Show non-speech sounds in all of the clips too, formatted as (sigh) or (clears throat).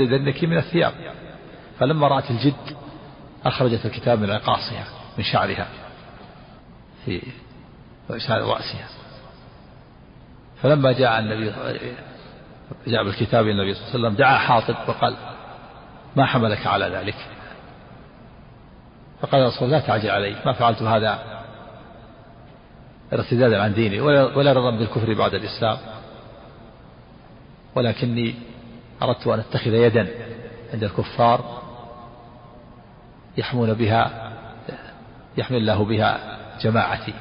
ذنك من الثياب. فلما رأت الجد أخرجت الكتاب من عقاصها من شعرها في شعر رأسها. فلما جاء النبي جاء بالكتاب النبي صلى الله عليه وسلم دعا حاطب وقال ما حملك على ذلك؟ فقال رسول الله لا تعجل علي ما فعلت هذا ارتدادا عن ديني ولا رضا بالكفر بعد الإسلام ولكني أردت أن أتخذ يدا عند الكفار يحمون بها يحمي الله بها جماعتي.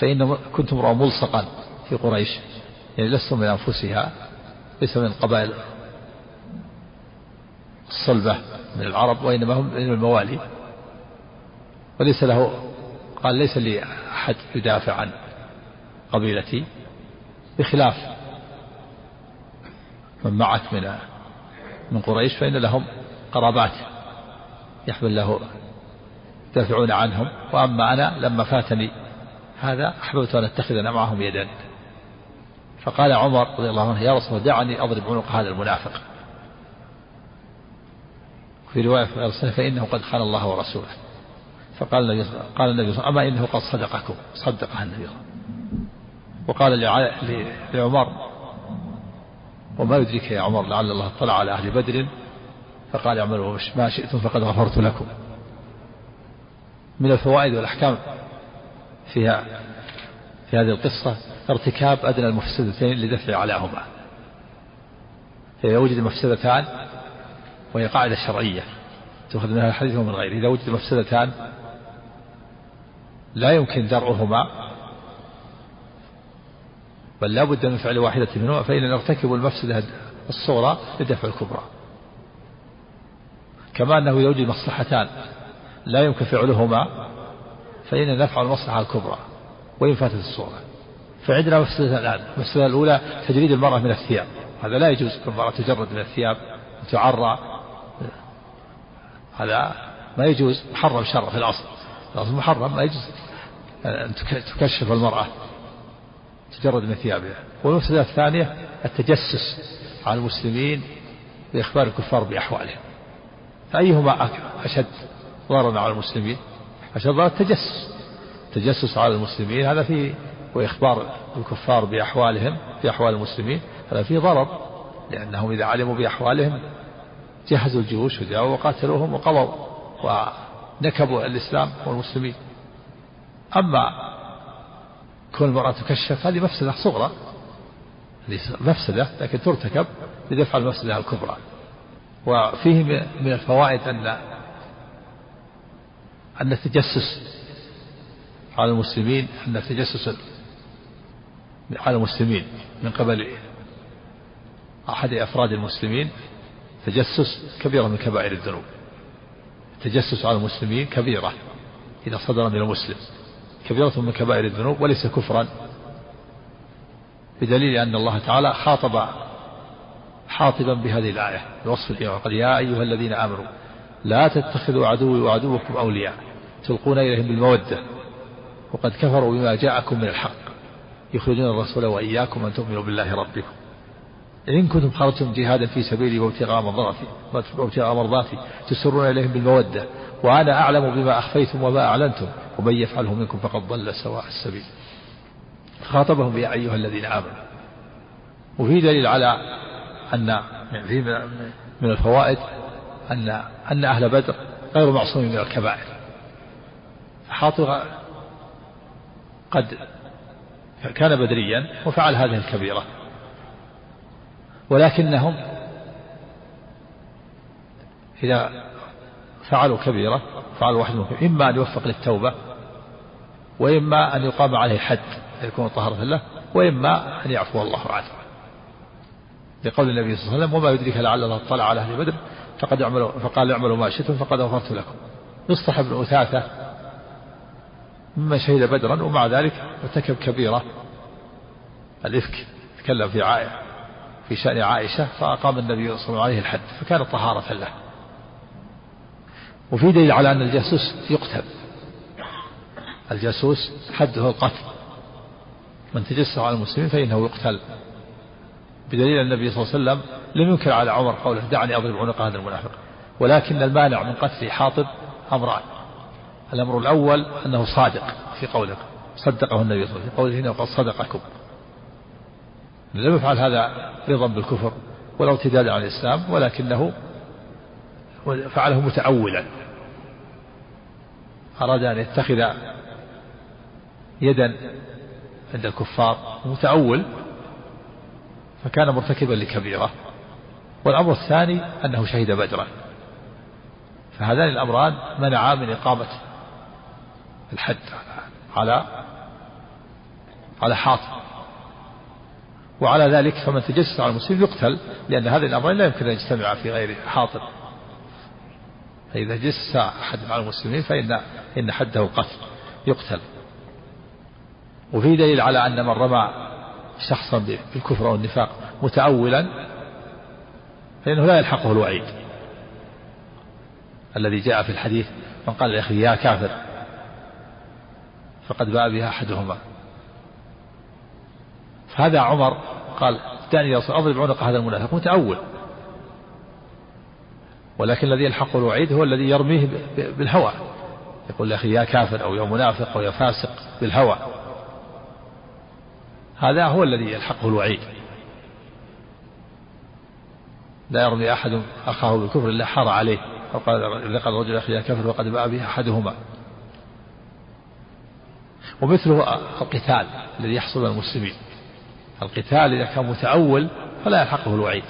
فإن كنت امرأ ملصقا في قريش يعني لست من أنفسها ليس من القبائل الصلبة من العرب وإنما هم من الموالي. وليس له قال ليس لي أحد يدافع عن قبيلتي بخلاف من معك من من قريش فإن لهم قرابات يحمل له يدافعون عنهم. وأما أنا لما فاتني هذا أحببت أن أتخذ أنا معهم يدا. فقال عمر رضي الله عنه يا رسول الله دعني أضرب عنق هذا المنافق. في رواية فإنه قد خان الله ورسوله. فقال النبي قال النبي صلى الله عليه وسلم أما إنه قد صدقكم. صدقها النبي وقال لعمر وما يدريك يا عمر لعل الله اطلع على أهل بدر فقال اعملوا ما شئتم فقد غفرت لكم. من الفوائد والأحكام فيها في هذه القصة ارتكاب أدنى المفسدتين لدفع علاهما. فإذا وجد مفسدتان وهي قاعدة شرعية تؤخذ منها الحديث ومن غيره إذا وجد مفسدتان لا يمكن درعهما بل لا بد من فعل واحدة منهما فإن نرتكب المفسدة الصغرى لدفع الكبرى. كما أنه يوجد مصلحتان لا يمكن فعلهما فإن نفعل المصلحة الكبرى وإن فاتت الصورة فعندنا مفسدة الآن. المفسدة الأولى تجريد المرأة من الثياب. هذا لا يجوز المرأة تجرد من الثياب وتعرى هذا ما يجوز محرم شرع في الأصل. الأصل محرم ما يجوز أن تكشف المرأة. تجرد من ثيابها والمفسدة الثانية التجسس على المسلمين بإخبار الكفار بأحوالهم. فأيهما أشد ضررا على المسلمين؟ أشد ضرر التجسس. التجسس على المسلمين هذا فيه وإخبار الكفار بأحوالهم في أحوال المسلمين هذا فيه ضرر. لأنهم إذا علموا بأحوالهم جهزوا الجيوش وجاءوا وقاتلوهم وقضوا ونكبوا الإسلام والمسلمين. أما كون المرأة تكشف هذه مفسدة صغرى. مفسدة لكن ترتكب لدفع المفسدة الكبرى. وفيه من الفوائد أن أن التجسس على المسلمين أن التجسس على المسلمين من قبل أحد أفراد المسلمين تجسس كبيرة من كبائر الذنوب. التجسس على المسلمين كبيرة إذا صدر من المسلم. كبيرة من كبائر الذنوب وليس كفرا بدليل أن الله تعالى خاطب حاطبا بهذه الآية بوصف الإيمان. قال يا أيها الذين آمنوا لا تتخذوا عدوي وعدوكم أولياء تلقون إليهم بالمودة وقد كفروا بما جاءكم من الحق يخرجون الرسول وإياكم أن تؤمنوا بالله ربكم. إن كنتم خرجتم جهادا في سبيلي وابتغاء مرضاتي وابتغاء مرضاتي تسرون إليهم بالمودة وأنا أعلم بما أخفيتم وما أعلنتم ومن يفعله منكم فقد ضل سواء السبيل. خاطبهم يا أيها الذين آمنوا. وفي دليل على أن في من الفوائد أن أن أهل بدر غير معصومين من الكبائر. حاطب قد كان بدريا وفعل هذه الكبيرة. ولكنهم إذا فعلوا كبيرة فعلوا واحد منهم إما أن يوفق للتوبة وإما أن يقام عليه حد يكون طهرة له وإما أن يعفو الله عنه. لقول النبي صلى الله عليه وسلم وما يدرك لعل الله اطلع على أهل بدر فقد اعملوا فقال اعملوا ما شئتم فقد غفرت لكم. مصطح بن أثاثة مما شهد بدرا ومع ذلك ارتكب كبيرة الإفك تكلم في عائشة في شأن عائشة فأقام النبي صلى الله عليه وسلم عليه الحد فكان طهارة له. وفي دليل على أن الجاسوس يقتل. الجاسوس حده القتل. من تجسس على المسلمين فإنه يقتل. بدليل النبي صلى الله عليه وسلم لم ينكر على عمر قوله دعني أضرب عنق هذا المنافق. ولكن المانع من قتل حاطب أمران. الأمر الأول أنه صادق في قوله صدقه النبي صلى الله عليه وسلم. قوله هنا وقد صدقكم. لم يفعل هذا رضا بالكفر ولا ارتدادا عن الإسلام ولكنه فعله متأولا. أراد أن يتخذ يدا عند الكفار متأول فكان مرتكبا لكبيرة. والأمر الثاني أنه شهد بدرا. فهذان الأمران منعا من إقامة الحد على على حاطب وعلى ذلك فمن تجسس على المسلم يقتل لأن هذه الأمرين لا يمكن أن يجتمعا في غير حاطب. فإذا جس أحد على المسلمين فإن إن حده القتل يقتل. وفي دليل على أن من رمى شخصا بالكفر أو النفاق متأولا فإنه لا يلحقه الوعيد. الذي جاء في الحديث من قال لأخيه يا كافر فقد باء بها أحدهما. فهذا عمر قال دعني يا رسول أضرب عنق هذا المنافق. متأول. ولكن الذي يلحقه الوعيد هو الذي يرميه بالهوى. يقول لأخي يا كافر أو يا منافق أو يا فاسق بالهوى. هذا هو الذي يلحقه الوعيد. لا يرمي أحد أخاه بالكفر إلا حار عليه. أو قال لقد رجل أخي يا كافر وقد باء به أحدهما. ومثله القتال الذي يحصل من المسلمين. القتال إذا كان متأول فلا يلحقه الوعيد.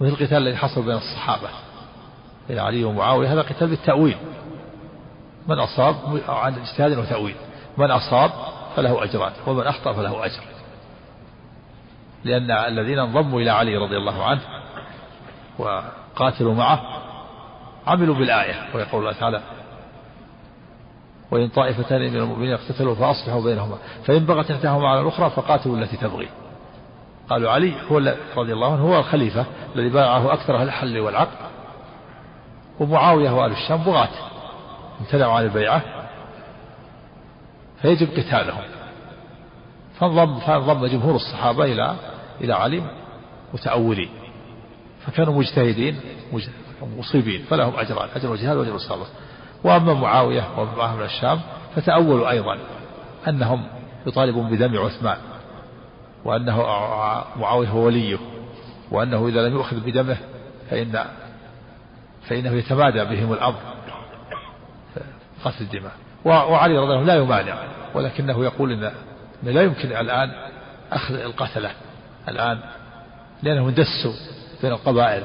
مثل القتال الذي حصل بين الصحابة بين علي ومعاوية هذا قتال بالتأويل. من أصاب عن اجتهاد وتأويل من أصاب فله أجران ومن أخطأ فله أجر. لأن الذين انضموا إلى علي رضي الله عنه وقاتلوا معه عملوا بالآية ويقول الله تعالى وإن طائفتان من المؤمنين اقتتلوا فأصلحوا بينهما. فإن بغت إحداهما على الأخرى فقاتلوا التي تبغي. قالوا علي هو رضي الله عنه هو الخليفة الذي باعه أكثر أهل الحل والعقد. ومعاوية وآل الشام بغاة. امتنعوا عن البيعة. فيجب قتالهم. فانضم فانضم جمهور الصحابة إلى إلى علي متأولين. فكانوا مجتهدين مصيبين. فلهم أجران أجر الجهاد وأجر الصبر وأما معاوية ومن الشام فتأولوا أيضا أنهم يطالبون بدم عثمان وأنه معاوية هو وليه وأنه إذا لم يؤخذ بدمه فإن فإنه يتمادى بهم الأمر قتل الدماء. وعلي رضي الله عنه لا يمانع ولكنه يقول إن لا يمكن الآن أخذ القتلة الآن لأنهم دسوا بين القبائل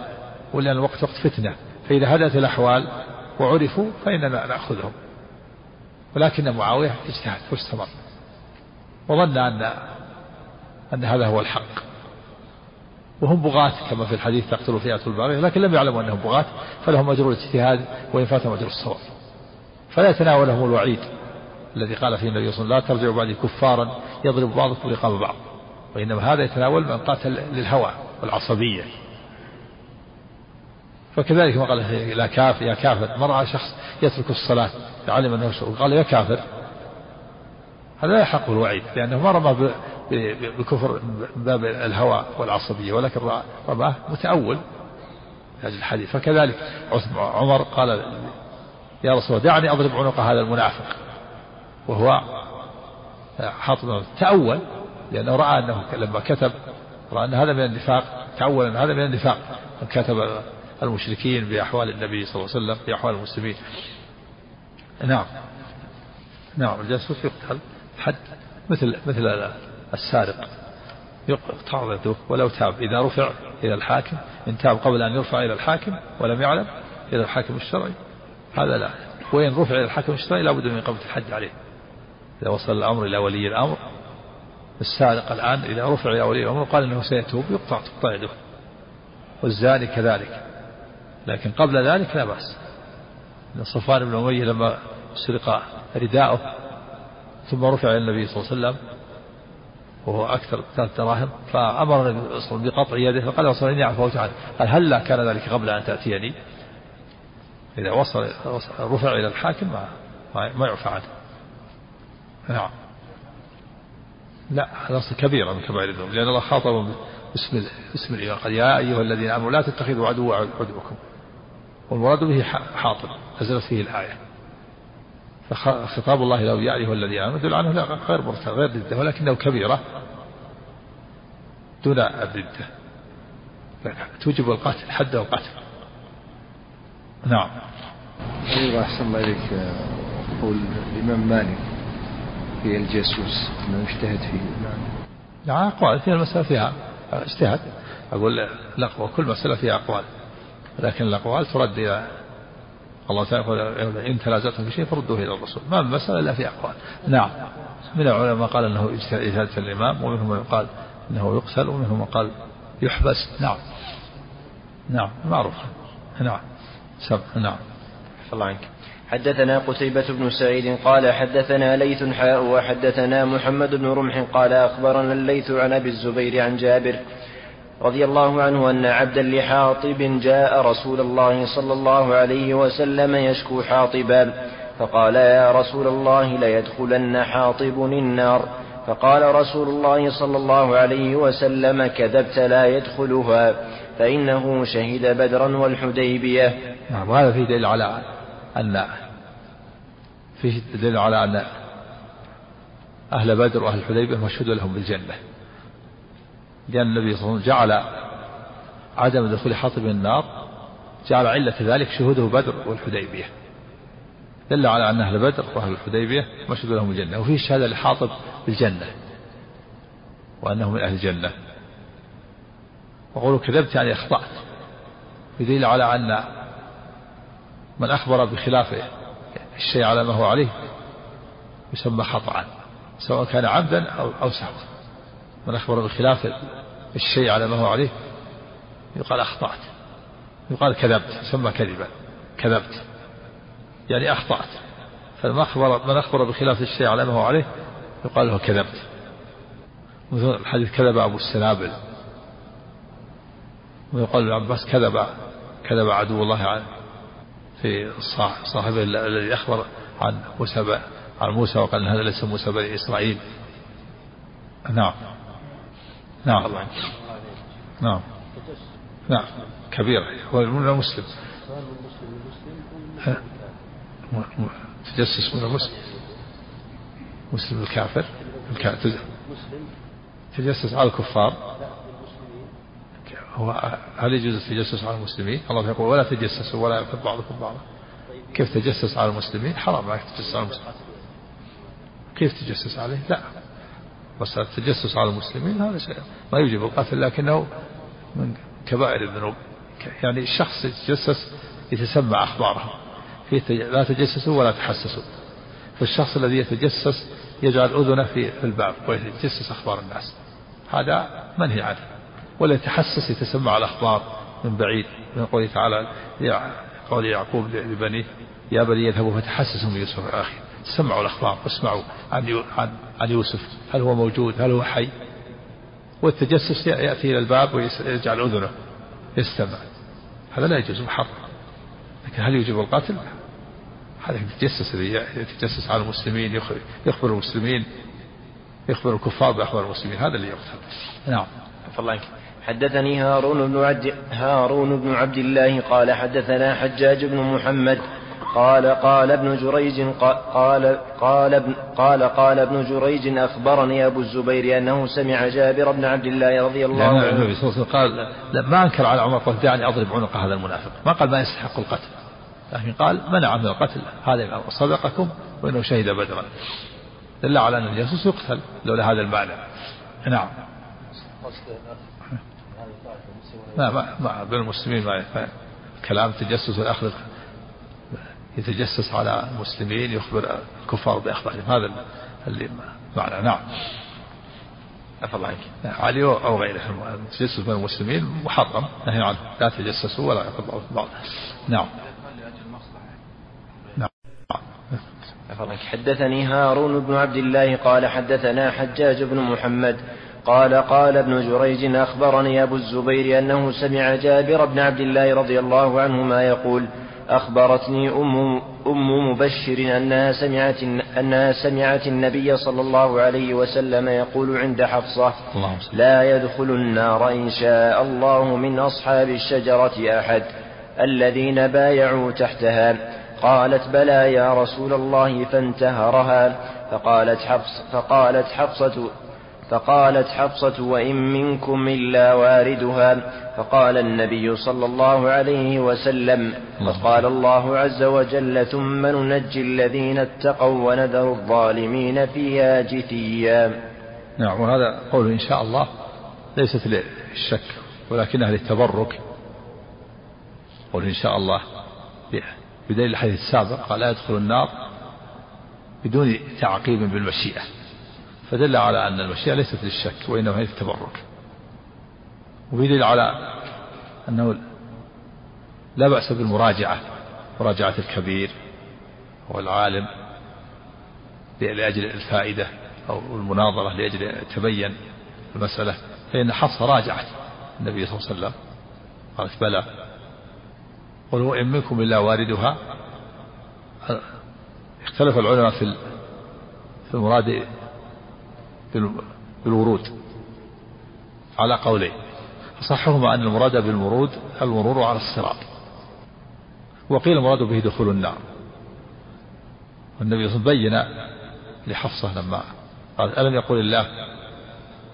ولأن الوقت وقت فتنة فإذا هدأت الأحوال وعرفوا فإننا نأخذهم. ولكن معاوية اجتهد واستمر. وظن أن أن هذا هو الحق. وهم بغاة كما في الحديث تقتل فئة الباغية لكن لم يعلموا أنهم بغاة فلهم أجر الاجتهاد وإن فاتهم أجر الصواب. فلا يتناولهم الوعيد الذي قال فيه النبي صلى الله عليه وسلم لا ترجعوا بعدي كفارا يضرب بعضكم رقاب بعض. وإنما هذا يتناول من قاتل للهوى والعصبية. فكذلك ما قال لا كافر يا كافر. ما رأى شخص يترك الصلاة علم أنه وقال يا كافر. هذا لا يحق الوعيد لأنه ما رمى بكفر من باب الهوى والعصبية ولكن رماه متأول هذا الحديث. فكذلك عمر قال يا رسول الله دعني أضرب عنق هذا المنافق. وهو حاطب. تأول لأنه رأى أنه لما كتب رأى أن هذا من النفاق تأول أن هذا من النفاق. كتب المشركين بأحوال النبي صلى الله عليه وسلم بأحوال المسلمين. نعم. نعم. الجاسوس يقتل حد مثل مثل السارق. يقطع يده ولو تاب. إذا رفع إلى الحاكم إن تاب قبل أن يرفع إلى الحاكم ولم يعلم إلى الحاكم الشرعي. هذا لا. وإن رفع إلى الحاكم الشرعي لابد من إقامة الحد عليه. إذا وصل الأمر إلى ولي الأمر السارق الآن إذا رفع إلى ولي الأمر وقال أنه سيتوب يقطع تقطع يده. والزاني كذلك. لكن قبل ذلك لا بأس. صفوان بن أمية لما سرق رداءه ثم رفع إلى النبي صلى الله عليه وسلم وهو أكثر ثلاث دراهم فأمر النبي صلى الله عليه وسلم بقطع يده فقال وصل إني عفوت عنه قال هلا كان ذلك قبل أن تأتيني؟ إذا وصل رفع إلى الحاكم ما ما يعفى عنه. نعم. لا هذا أصل كبيرة من كبائر الذنوب لأن الله خاطب اسم اسم الإيمان قال يا أيها الذين آمنوا لا تتخذوا عدوا عدوكم. والمراد به حاطب نزلت فيه الآية. فخطاب الله له يا أيها الذين آمنوا يدل عنه لا غير مرتد غير ردة ولكنه كبيرة دون الردة توجب القتل حد القتل. نعم. أيوة أحسن الله إليك قول الإمام مالك في الجاسوس أنه اجتهد فيه. نعم أقوال فيها المسألة فيها اجتهاد. أقول الأقوال كل مسألة فيها أقوال. لكن الأقوال ترد إلى الله تعالى يقول إن تنازعتم في شيء فردوه إلى الرسول. ما مسألة إلا في أقوال. نعم. من العلماء قال أنه اجتهاد الإمام ومنهم من قال أنه يقتل ومنهم من قال يحبس. نعم. نعم. معروف. نعم. سبع نعم. الله عنك. حدثنا قتيبة بن سعيد قال حدثنا ليث حاء وحدثنا محمد بن رمح قال أخبرنا الليث عن أبي الزبير عن جابر رضي الله عنه أن عبدا لحاطب جاء رسول الله صلى الله عليه وسلم يشكو حاطبا فقال يا رسول الله ليدخلن حاطب النار. فقال رسول الله صلى الله عليه وسلم كذبت لا يدخلها. فإنه شهد بدرا والحديبية. نعم وهذا فيه دليل على أن فيه دليل على أن أهل بدر وأهل الحديبية مشهود لهم بالجنة. لأن النبي صلى الله عليه وسلم جعل عدم دخول حاطب النار جعل علة ذلك شهوده بدر والحديبية. دل على أن أهل بدر وأهل الحديبية مشهود لهم الجنة وفيه شهادة لحاطب بالجنة وأنه من أهل الجنة. وقولوا كذبت يعني أخطأت. يدل على أن من أخبر بخلاف الشيء على ما هو عليه يسمى خطأ سواء كان عمدا أو أو سهوا من أخبر بخلاف الشيء على ما هو عليه يقال أخطأت يقال كذبت يسمى كذبا كذبت يعني أخطأت. فمن أخبر من أخبر بخلاف الشيء على ما هو عليه يقال له كذبت. مثل الحديث كذب أبو السنابل. ويقال لعباس كذب كذب عدو الله عن في صاحبه الذي أخبر عن موسى عن موسى وقال هذا ليس موسى بني إسرائيل. نعم. نعم. نعم. نعم. كبيرة. هو من المسلم. تجسس من المسلم. مسلم الكافر. تجسس على الكفار. هو هل يجوز التجسس على المسلمين؟ الله يقول ولا تجسسوا ولا يغتب بعضكم بعضا. كيف تجسس على المسلمين؟ حرام عليك تجسس على المسلمين. كيف تجسس عليه؟ لا. بس التجسس على المسلمين هذا شيء ما يوجب القتل لكنه من كبائر الذنوب. يعني الشخص يتجسس يتسمع أخبارهم. لا تجسسوا ولا تحسسوا. فالشخص الذي يتجسس يجعل أذنه في الباب ويتجسس أخبار الناس. هذا منهي عنه. ولا يتحسس يتسمع الأخبار من بعيد من قوله تعالى قول يعقوب لبنيه يا بني يذهبوا فتحسسوا من يوسف أخي سمعوا الأخبار واسمعوا عن عن يوسف. هل هو موجود؟ هل هو حي؟ والتجسس يأتي إلى الباب ويجعل أذنه. يستمع. هذا لا يجوز محرم. لكن هل يجب القتل؟ هذا يتجسس يتجسس على المسلمين يخبر المسلمين يخبر الكفار بأخبار المسلمين. هذا اللي يقتل. نعم. الله عنك حدثني هارون بن عبد هارون بن عبد الله قال حدثنا حجاج بن محمد قال قال ابن جريج قال قال ابن قال قال ابن جريج أخبرني أبو الزبير أنه سمع جابر بن عبد الله رضي الله عنه النبي صلى الله عليه وسلم قال لا ما أنكر على عمر قال دعني أضرب عنق هذا المنافق. ما قال ما يستحق القتل. لكن قال منع من القتل. هذا صدقكم وإنه شهد بدرا. دل على أن الجاسوس يقتل لولا هذا المعنى. نعم. لا ما, ما بين المسلمين ما كلام تجسس والأخذ يتجسس على المسلمين يخبر الكفار بأخبارهم. هذا اللي معنى نعم. عفى الله عنك. علي أو غيره. التجسس بين المسلمين محرم. نهي عنه. لا تجسسوا ولا يغتب بعض نعم. نعم. حدثني هارون بن عبد الله قال حدثنا حجاج بن محمد قال قال ابن جريج أخبرني أبو الزبير أنه سمع جابر بن عبد الله رضي الله عنهما يقول أخبرتني أم, أم مبشر أنها سمعت, أنها سمعت النبي صلى الله عليه وسلم يقول عند حفصة لا يدخل النار إن شاء الله من أصحاب الشجرة أحد الذين بايعوا تحتها. قالت بلى يا رسول الله فانتهرها. فقالت حفص فقالت حفصة فقالت حفصة وإن منكم إلا واردها فقال النبي صلى الله عليه وسلم فقال الله عز وجل ثم ننجي الذين اتقوا ونذر الظالمين فيها جثيا. نعم وهذا قول إن شاء الله ليست للشك ولكنها للتبرك قول إن شاء الله بدليل الحديث السابق قال لا يدخل النار بدون تعقيب بالمشيئة. فدل على أن المشيئة ليست للشك وإنما هي للتبرك. ويدل على أنه لا بأس بالمراجعة مراجعة الكبير والعالم لأجل الفائدة أو المناظرة لأجل تبين المسألة فإن حفصة راجعت النبي صلى الله عليه وسلم. قالت بلى. قل وإن منكم إلا واردها. اختلف العلماء في المراد بالورود. على قولين. أصحهما أن المراد بالمرود المرور على الصراط. وقيل المراد به دخول النار. والنبي صلى الله عليه وسلم بين لحفصة لما قال ألم يقول الله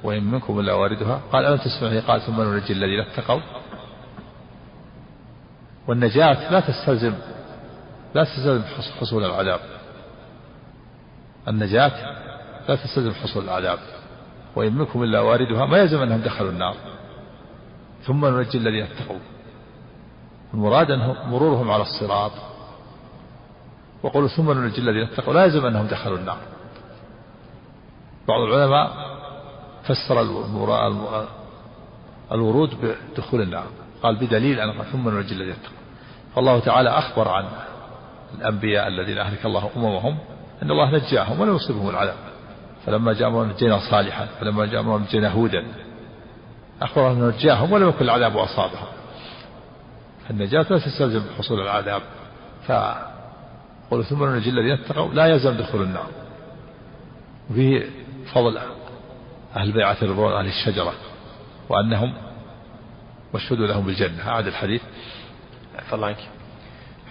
وإن منكم إلا واردها؟ قال ألم تسمعه قال ثم ننجي الذين اتقوا. والنجاة لا تستلزم لا تستلزم حصول العذاب. النجاة لا تستلزم حصول العذاب وإن منكم إلا واردها ما يلزم أنهم دخلوا النار. ثم ننجي الذين اتقوا. المراد أنه مرورهم على الصراط. وقولوا ثم ننجي الذين اتقوا لا يلزم أنهم دخلوا النار. بعض العلماء فسر الورود بدخول النار. قال بدليل أن ثم ننجي الذين اتقوا. فالله تعالى أخبر عن الأنبياء الذين أهلك الله أممهم أن الله نجاهم ولم يصيبهم العذاب. فلما جاء أمرنا نجينا صالحا فلما جاء أمرنا نجينا هودا. أخبر أنه نجاهم ولم يكن العذاب أصابهم النجاة لا تستلزم حصول العذاب. فقل ثم ننجي الذين اتقوا لا يلزم دخول النار. وفيه فضل أهل بيعة الرضوان أهل الشجرة وأنهم مشهود لهم بالجنة. أعد الحديث. الله عنك.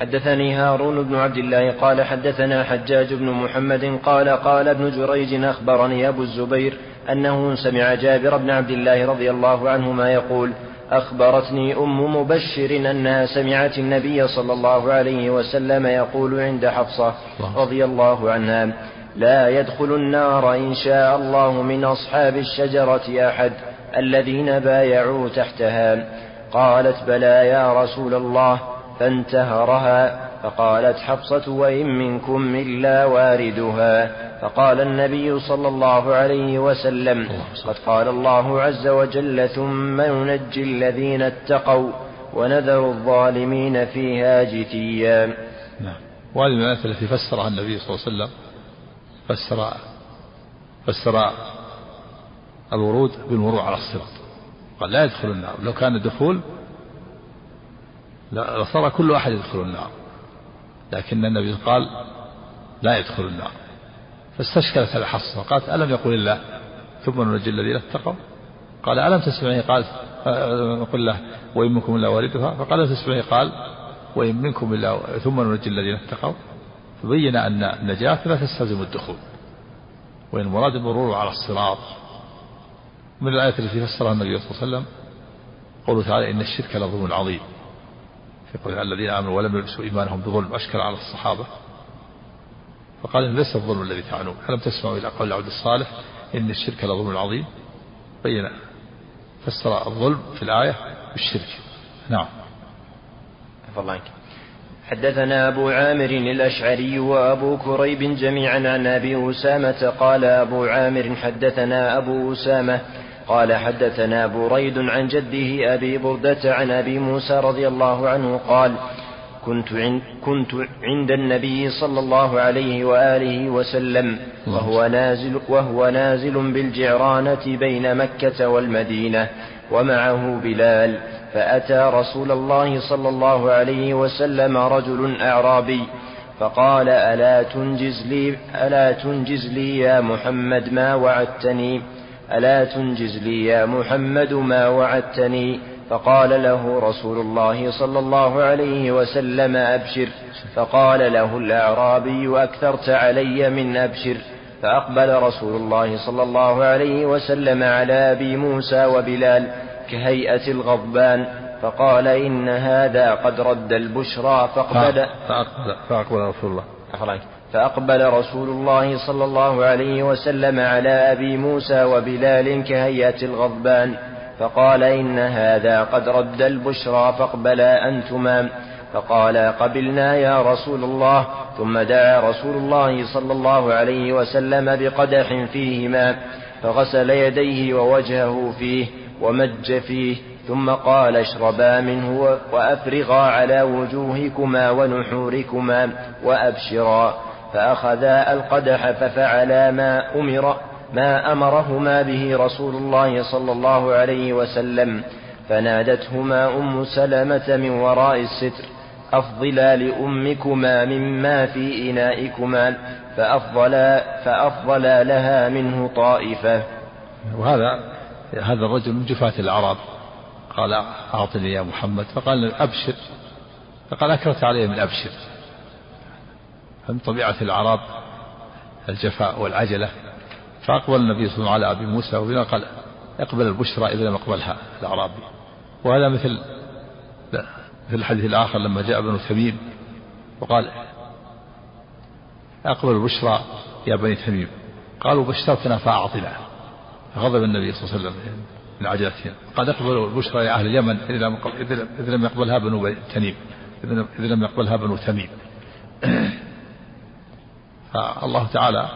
حدثني هارون بن عبد الله قال حدثنا حجاج بن محمد قال قال ابن جريج أخبرني أبو الزبير أنه سمع جابر بن عبد الله رضي الله عنهما يقول أخبرتني أم مبشر أنها سمعت النبي صلى الله عليه وسلم يقول عند حفصة رضي الله عنها لا يدخل النار إن شاء الله من أصحاب الشجرة أحد الذين بايعوا تحتها. قالت بلى يا رسول الله فانتهرها فقالت حفصة وإن منكم إلا واردها. فقال النبي صلى الله عليه وسلم قد قال الله عز وجل ثم ننجي الذين اتقوا ونذر الظالمين فيها جثيا. نعم. وهذه الآيات التي فسرها النبي صلى الله عليه وسلم. فسر فسر الورود بالمرور على الصراط. قال لا يدخل النار. لو كان الدخول لصار كل أحد يدخل النار. لكن النبي قال لا يدخل النار. فاستشكلت الحصة قالت ألم يقول الله؟ ثم ننجي الذين اتقوا. قال ألم تسمعي؟ قال نقول له وإن منكم إلا واردها فقال ألم قال وإن منكم إلا ثم ننجي الذين اتقوا. فبين أن النجاة لا تستلزم الدخول. وإن المراد المرور على الصراط. من الآية التي فسرها النبي صلى الله عليه وسلم قوله تعالى إن الشرك لظلم عظيم. في قول الذين آمنوا ولم يلبسوا إيمانهم بظلم أشكل على الصحابة. فقال إن ليس الظلم الذي تعنون ألم تسمعوا إلى قول العبد الصالح إن الشرك لظلم عظيم؟ بين. فسر الظلم في الآية بالشرك. نعم. الله عنك. حدثنا أبو عامر الأشعري وأبو كريب جميعا عن أبي أسامة قال أبو عامر حدثنا أبو أسامة قال حدثنا بريد عن جده أبي بردة عن أبي موسى رضي الله عنه قال كنت عند, كنت عند النبي صلى الله عليه وآله وسلم وهو نازل, وهو نازل بالجعرانة بين مكة والمدينة ومعه بلال فأتى رسول الله صلى الله عليه وسلم رجل أعرابي فقال ألا تنجز لي ألا تنجز لي يا محمد ما وعدتني؟ ألا تنجز لي يا محمد ما وعدتني؟ فقال له رسول الله صلى الله عليه وسلم أبشر. فقال له الأعرابي أكثرت علي من أبشر. فأقبل رسول الله صلى الله عليه وسلم على أبي موسى وبلال كهيئة الغضبان. فقال إن هذا قد رد البشرى فاقبل. فأقبل, فأقبل رسول الله. فأقبل رسول الله صلى الله عليه وسلم على أبي موسى وبلال كهيئة الغضبان فقال إن هذا قد رد البشرى فاقبلا أنتما. فقال قبلنا يا رسول الله ثم دعا رسول الله صلى الله عليه وسلم بقدح فيه ماء فغسل يديه ووجهه فيه ومج فيه ثم قال اشربا منه وأفرغا على وجوهكما ونحوركما وأبشرا. فأخذا القدح ففعلا ما أمر ما أمرهما به رسول الله صلى الله عليه وسلم. فنادتهما أم سلمة من وراء الستر أفضلا لأمكما مما في إنائكما فأفضلا, فأفضلا لها منه طائفة. وهذا هذا الرجل من جفاة العرب. قال أعطني يا محمد. فقال أبشر. فقال أكرت علي من أبشر. فمن طبيعة العرب الجفاء والعجلة فأقبل النبي صلى الله عليه وسلم على أبي موسى وبنا قال اقبل البشرى إذا لم يقبلها الأعرابي وهذا مثل في الحديث الآخر لما جاء ابن تميم وقال أقبل البشرى يا بني تميم. قالوا بشرتنا فأعطنا. فغضب النبي صلى الله عليه وسلم من عجلتهم قد اقبلوا البشرى يا أهل اليمن إذا لم يقبلها بنو تميم. إذا لم يقبلها بنو تميم. فالله تعالى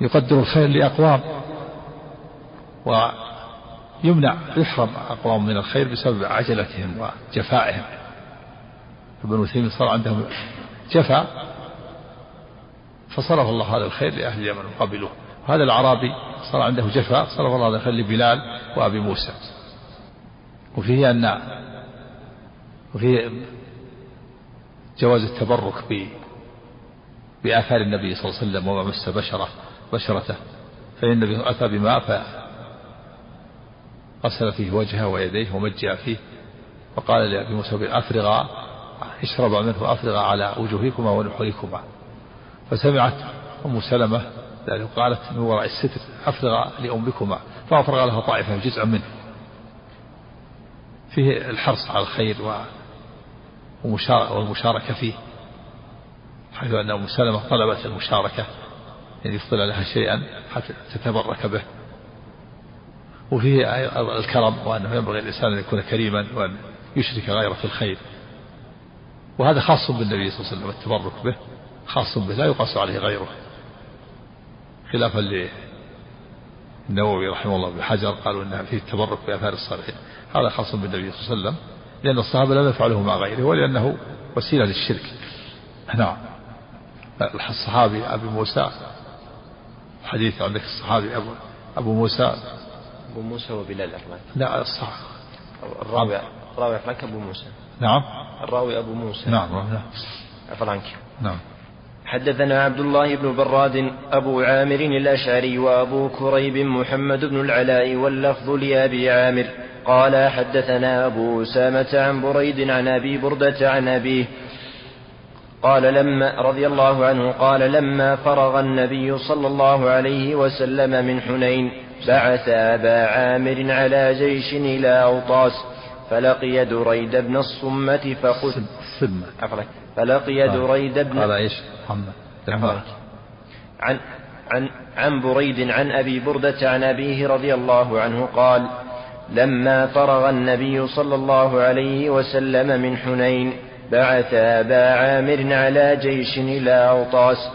يقدر الخير لأقوام ويمنع يحرم أقوام من الخير بسبب عجلتهم وجفائهم. ابن تيمية صار عندهم جفا فصرف الله هذا الخير لأهل اليمن وقبلوه هذا الأعرابي صار عنده جفا صرف الله هذا الخير لبلال وأبي موسى. وفيه أن وفيه جواز التبرك بآثار النبي صلى الله عليه وسلم وما مس بشره بشرته. فإن النبي أتى بماء فغسل فيه وجهه ويديه ومجأ فيه. وقال لأبي موسى أفرغا اشربا منه أفرغا على وجوهكما ونحوركما فسمعت أم سلمة ذلك قالت من وراء الستر أفرغ لأمكما. فأفرغ لها طائفة جزءا منه. فيه الحرص على الخير والمشاركة فيه. حيث أن أم سلمة طلبت المشاركة يعني يفضل لها شيئا حتى تتبرك به. وفيه الكرم وأنه ينبغي الإنسان أن يكون كريما وأن يشرك غيره في الخير. وهذا خاص بالنبي صلى الله عليه وسلم التبرك به خاص به لا يقاس عليه غيره. خلافا للنووي رحمه الله بحجر قالوا ان فيه التبرك بآثار الصالحين. هذا خاص بالنبي صلى الله عليه وسلم لأن الصحابة لم يفعله مع غيره ولأنه وسيلة للشرك. نعم. الصحابي أبي موسى حديث عندك الصحابي أبو, أبو موسى. أبو موسى وبلال أفلاك لا الصح الراوي الراوي أفلاك أبو موسى. نعم. الراوي أبو موسى. نعم نعم. أفلاك نعم. حدثنا عبد الله بن براد أبو عامر الأشعري وأبو كريب محمد بن العلاء واللفظ لأبي عامر. قال حدثنا أبو أسامة عن بريد عن أبي بردة عن أبيه قال لما رضي الله عنه قال لما فرغ النبي صلى الله عليه وسلم من حنين بعث أبا عامر على جيش إلى أوطاس فلقي دريد بن الصمة فقتل الصمة فلقي دريد بن قال إيش؟ محمد. عن عن عن بريد عن أبي بردة عن أبيه رضي الله عنه قال لما فرغ النبي صلى الله عليه وسلم من حنين بعث أبا عامر على جيش إلى أوطاس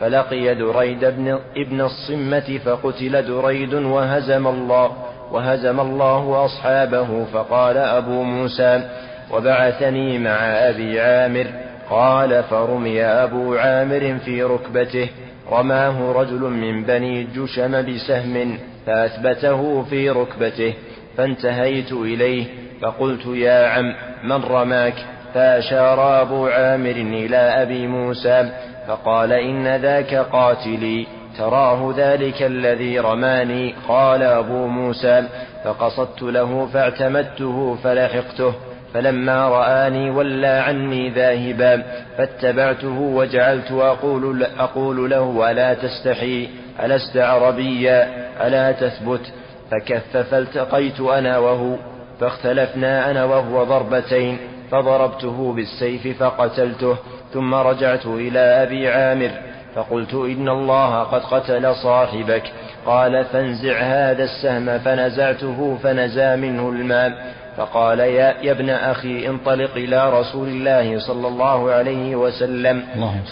فلقي دريد بن ابن الصمة فقتل دريد وهزم الله وهزم الله أصحابه فقال أبو موسى وبعثني مع أبي عامر. قال فرمي أبو عامر في ركبته رماه رجل من بني جشم بسهم فأثبته في ركبته فانتهيت إليه فقلت يا عم من رماك؟ فأشار أبو عامر إلى أبي موسى فقال إن ذاك قاتلي تراه ذلك الذي رماني قال أبو موسى فقصدت له فاعتمدته فلحقته فلما رآني ولى عني ذاهبا فاتبعته وجعلت أقول, أقول له ألا تستحي ألست عربيا ألا تثبت فكف فالتقيت أنا وهو فاختلفنا أنا وهو ضربتين. فضربته بالسيف فقتلته ثم رجعت إلى أبي عامر فقلت إن الله قد قتل صاحبك. قال فانزع هذا السهم فنزعته فنزى منه الماء. فقال يا, يا ابن أخي انطلق إلى رسول الله صلى الله عليه وسلم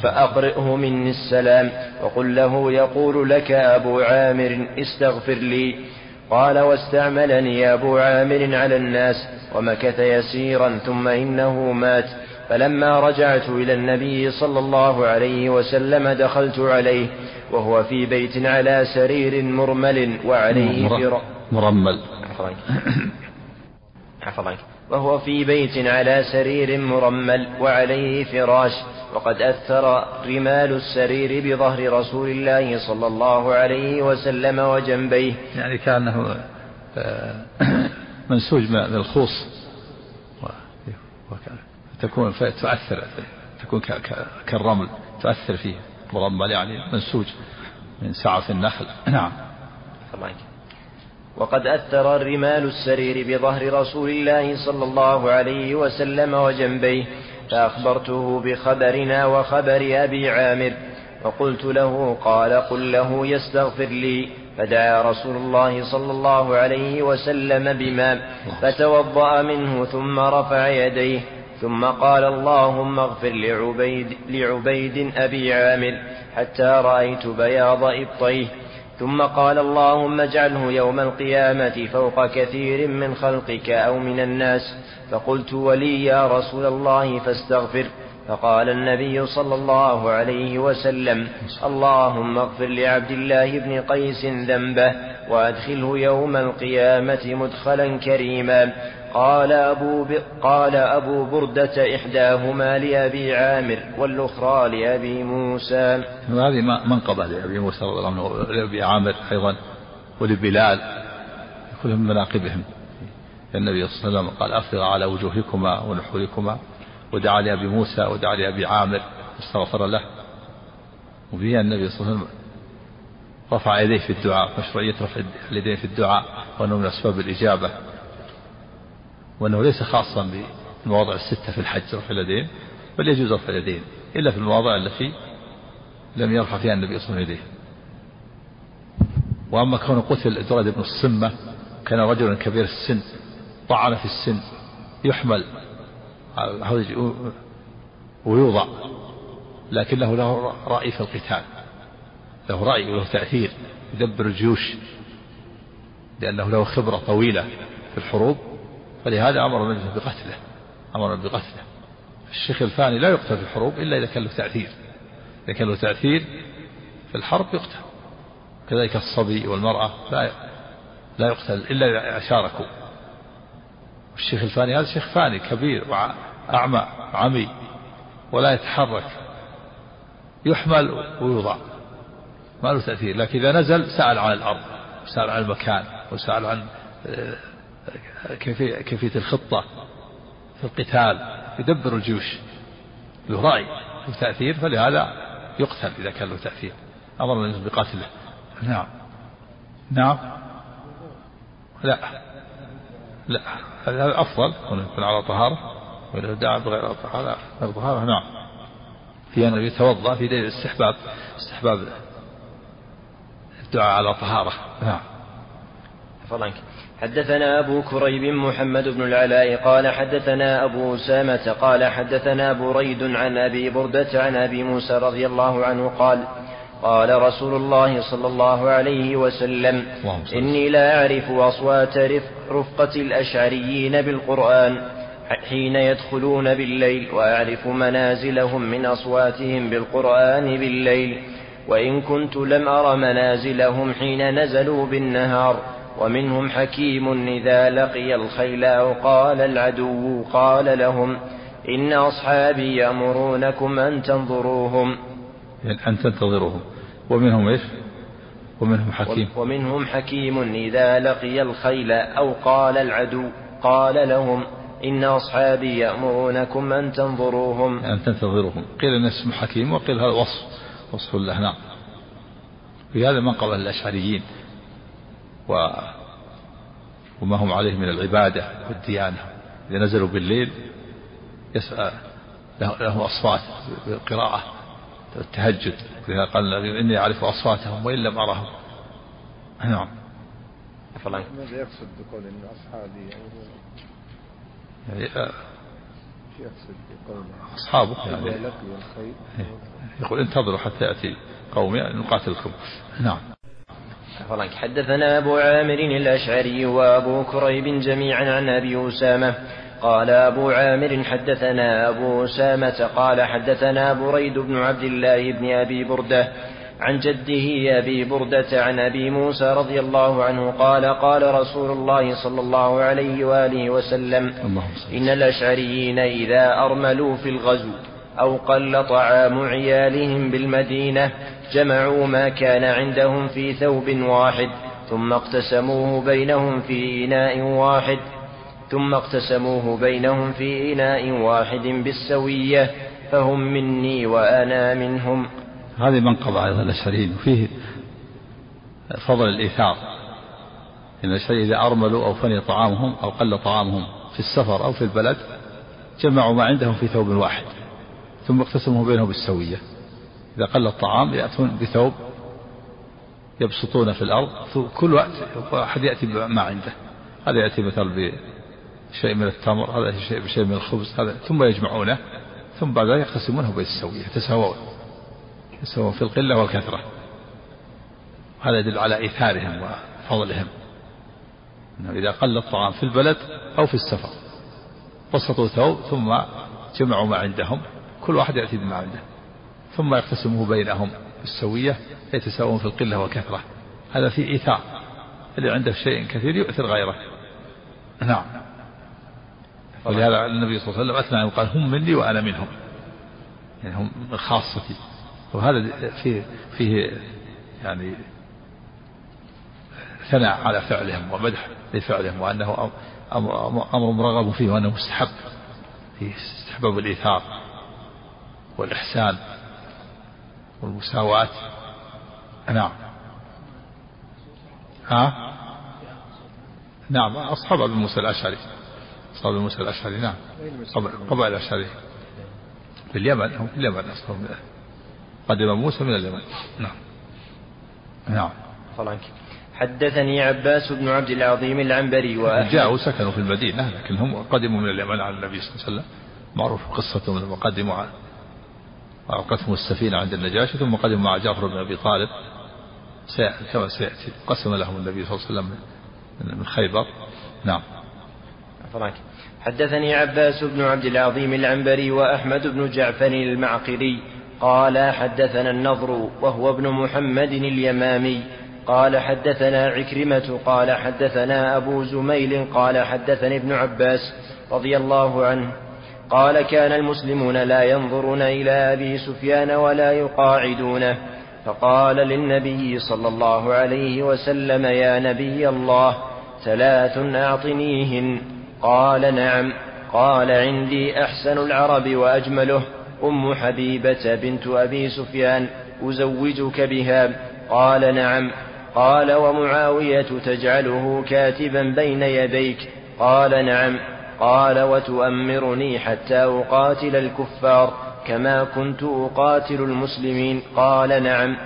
فأقرئه مني السلام وقل له يقول لك أبو عامر استغفر لي. قال واستعملني أبو عامر على الناس ومكث يسيرا ثم إنه مات. فلما رجعت إلى النبي صلى الله عليه وسلم دخلت عليه وهو في بيت على سرير مرمل وعليه فر... مرمل. حفظك وهو في بيت على سرير مرمل وعليه فراش. وقد أثر رمال السرير بظهر رسول الله صلى الله عليه وسلم وجنبيه. يعني كأنه آه، منسوج من الخوص. تكون تؤثر تكون كالرمل تؤثر فيه. مرمل يعني منسوج من سعف النخل. (clears throat) نعم. وقد أثر الرمال السرير بظهر رسول الله صلى الله عليه وسلم وجنبيه. فأخبرته بخبرنا وخبر أبي عامر فقلت له قال قل له يستغفر لي. فدعا رسول الله صلى الله عليه وسلم بماء فتوضأ منه ثم رفع يديه ثم قال اللهم اغفر لعبيد, لعبيد أبي عامر حتى رأيت بياض إبطيه. ثم قال اللهم اجعله يوم القيامة فوق كثير من خلقك أو من الناس فقلت ولي يا رسول الله فاستغفر. فقال النبي صلى الله عليه وسلم اللهم اغفر لعبد الله بن قيس ذنبه وأدخله يوم القيامة مدخلا كريما. قال أبو, ب... قال أبو بردة إحداهما لأبي عامر والأخرى لأبي موسى. هذه منقبة لأبي موسى رضي الله عنه لأبي عامر أيضا ولبلال كلهم من مناقبهم. النبي صلى الله عليه وسلم قال أفرغ على وجوهكما ونحوركما ودعا لأبي موسى ودعا لأبي عامر استغفر له. وفيها النبي صلى الله عليه وسلم رفع يديه في الدعاء مشروعية رفع اليدين في الدعاء وأنه من أسباب الإجابة. وأنه ليس خاصا بالمواضع الستة في الحج رفع اليدين بل يجوز رفع اليدين إلا في المواضع التي لم يرفع فيها النبي صلى الله عليه وسلم. وأما كون قتل درد بن الصمة كان رجلا كبير السن طعن في السن يحمل. ويوضع لكن له له رأي في القتال. له رأي وله تأثير يدبر الجيوش. لأنه له خبرة طويلة في الحروب فلهذا أمر النبي بقتله. أمر بقتله. الشيخ الفاني لا يقتل في الحروب إلا إذا كان له تأثير. إذا كان له تأثير في الحرب يقتل. كذلك الصبي والمرأة لا لا يقتل إلا إذا شاركوا الشيخ الفاني هذا شيخ فاني كبير وأعمى عمي ولا يتحرك يحمل ويوضع ما له تأثير لكن إذا نزل سأل عن الأرض سأل عن المكان وسأل عن آه، كيفية, كيفية الخطة في القتال يدبر الجيوش له رأي له تأثير فلهذا يقتل إذا كان له تأثير أمر بقتله نعم. نعم. لا. لا هذا أفضل يكون على طهارة وإذا دعا بغير طهارة غير طهارة نعم. في أنه يتوضأ في دليل استحباب استحباب الدعاء على طهارة. نعم. فضلك حدثنا أبو كريب محمد بن العلاء قال حدثنا أبو أسامة قال حدثنا بريد عن أبي بردة عن أبي موسى رضي الله عنه قال قال رسول الله صلى الله عليه وسلم إني لا أعرف أصوات رفقة الأشعريين بالقرآن حين يدخلون بالليل وأعرف منازلهم من أصواتهم بالقرآن بالليل وإن كنت لم أر منازلهم حين نزلوا بالنهار ومنهم حكيم إذا لقي الخيل أو قال العدو قال لهم إن أصحابي يأمرونكم أن تنظروهم. أن تنتظروهم ومنهم إيش؟ ومنهم حكيم. ومنهم حكيم إذا لقي الخيل أو قال العدو قال لهم إن أصحابي يأمرونكم أن تنظروهم. أن تنتظروهم قيل أن اسم حكيم وقيل هذا وصف. وصف له نعم. في هذا منقبة الأشعريين. و وما هم عليه من العبادة والديانة. إذا نزلوا بالليل يسأل له أصوات بالقراءة. التهجد لذا قال إني أعرف أصواتهم وإن لم أرهم. نعم. ماذا يقصد بقول إن أصحابي يعني آه، يقصد بقول؟ أصحابه يعني. الخير يقول انتظروا حتى يأتي قومي نقاتلكم. نعم. حدثنا أبو عامر الأشعري وأبو كريب جميعا عن أبي أسامة. قال أبو عامر حدثنا أبو أسامة قال حدثنا بريد بن عبد الله بن أبي بردة عن جده أبي بردة عن أبي موسى رضي الله عنه قال قال رسول الله صلى الله عليه وآله وسلم إن الأشعريين إذا أرملوا في الغزو أو قل طعام عيالهم بالمدينة جمعوا ما كان عندهم في ثوب واحد ثم اقتسموه بينهم في إناء واحد ثم اقتسموه بينهم في إناء واحد بالسوية فهم مني وأنا منهم. هذه منقبة أيضا الأشعريين وفيه فضل الإيثار. إن الأشعريين إذا أرملوا أو فني طعامهم أو قل طعامهم في السفر أو في البلد جمعوا ما عندهم في ثوب واحد ثم اقتسموا بينهم بالسوية. إذا قل الطعام يأتون بثوب يبسطون في الأرض كل وقت واحد يأتي بما عنده. هذا يأتي مثلا بشيء من التمر هذا شيء بشيء من الخبز هذا ثم يجمعونه ثم بعد ذلك يقتسمونه بالسوية يتساوون يتساوون في القلة والكثرة. هذا يدل على إيثارهم وفضلهم. أنه إذا قل الطعام في البلد أو في السفر بسطوا ثوب ثم جمعوا ما عندهم كل واحد يأتي بما عنده. ثم يقتسمه بينهم بالسوية يتساوون في القلة والكثرة. هذا في إيثار. اللي عنده شيء كثير يؤثر غيره. نعم. ولهذا النبي صلى الله عليه وسلم أثنى وقال هم مني وأنا منهم. يعني هم من خاصتي. وهذا فيه فيه يعني ثناء على فعلهم ومدح لفعلهم وأنه أمر مرغب فيه وأنه مستحب. في استحباب الإيثار والإحسان والمساواة. نعم. ها؟ نعم أصحاب أبي موسى الأشعري. أصحاب موسى الأشعري نعم. قبائل الأشعري. في اليمن هم في اليمن أصحاب قدم موسى من اليمن. نعم. نعم. حدثني عباس بن عبد العظيم العنبري جاءوا سكنوا في المدينة لكن هم قدموا من اليمن على النبي صلى الله عليه وسلم. معروف قصتهم لما قدموا وأوقتهم السفينة عند النجاشي ثم قدموا مع جعفر بن أبي طالب. كما سيأتي قسم لهم النبي صلى الله عليه وسلم من خيبر. نعم. حدثني عباس بن عبد العظيم العنبري وأحمد بن جعفر المعقري قال حدثنا النضر وهو ابن محمد اليمامي قال حدثنا عكرمة قال حدثنا أبو زميل قال حدثني ابن عباس رضي الله عنه قال كان المسلمون لا ينظرون إلى أبي سفيان ولا يقاعدونه فقال للنبي صلى الله عليه وسلم يا نبي الله ثلاث أعطنيهن قال نعم. قال عندي أحسن العرب وأجمله. أم حبيبة بنت أبي سفيان أزوجك بها. قال نعم. قال ومعاوية تجعله كاتبا بين يديك. قال نعم. قال وتؤمرني حتى أقاتل الكفار كما كنت أقاتل المسلمين. قال نعم.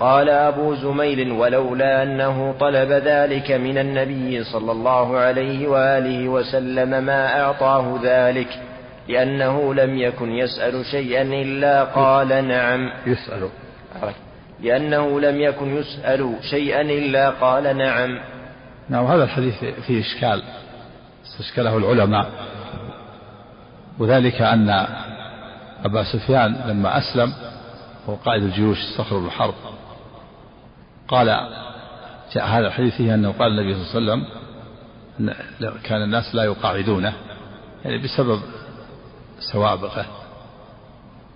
قال أبو زميل ولولا أنه طلب ذلك من النبي صلى الله عليه وآله وسلم ما أعطاه ذلك لأنه لم يكن يسأل شيئا إلا قال نعم. يسأل. لأنه لم يكن يسأل شيئا إلا قال نعم. نعم هذا الحديث فيه إشكال استشكله العلماء. وذلك أن أبا سفيان لما أسلم هو قائد الجيوش صخر الحرب قال جاء هذا الحديث فيه أنه قال النبي صلى الله عليه وسلم كان الناس لا يقاعدونه يعني بسبب سوابقه.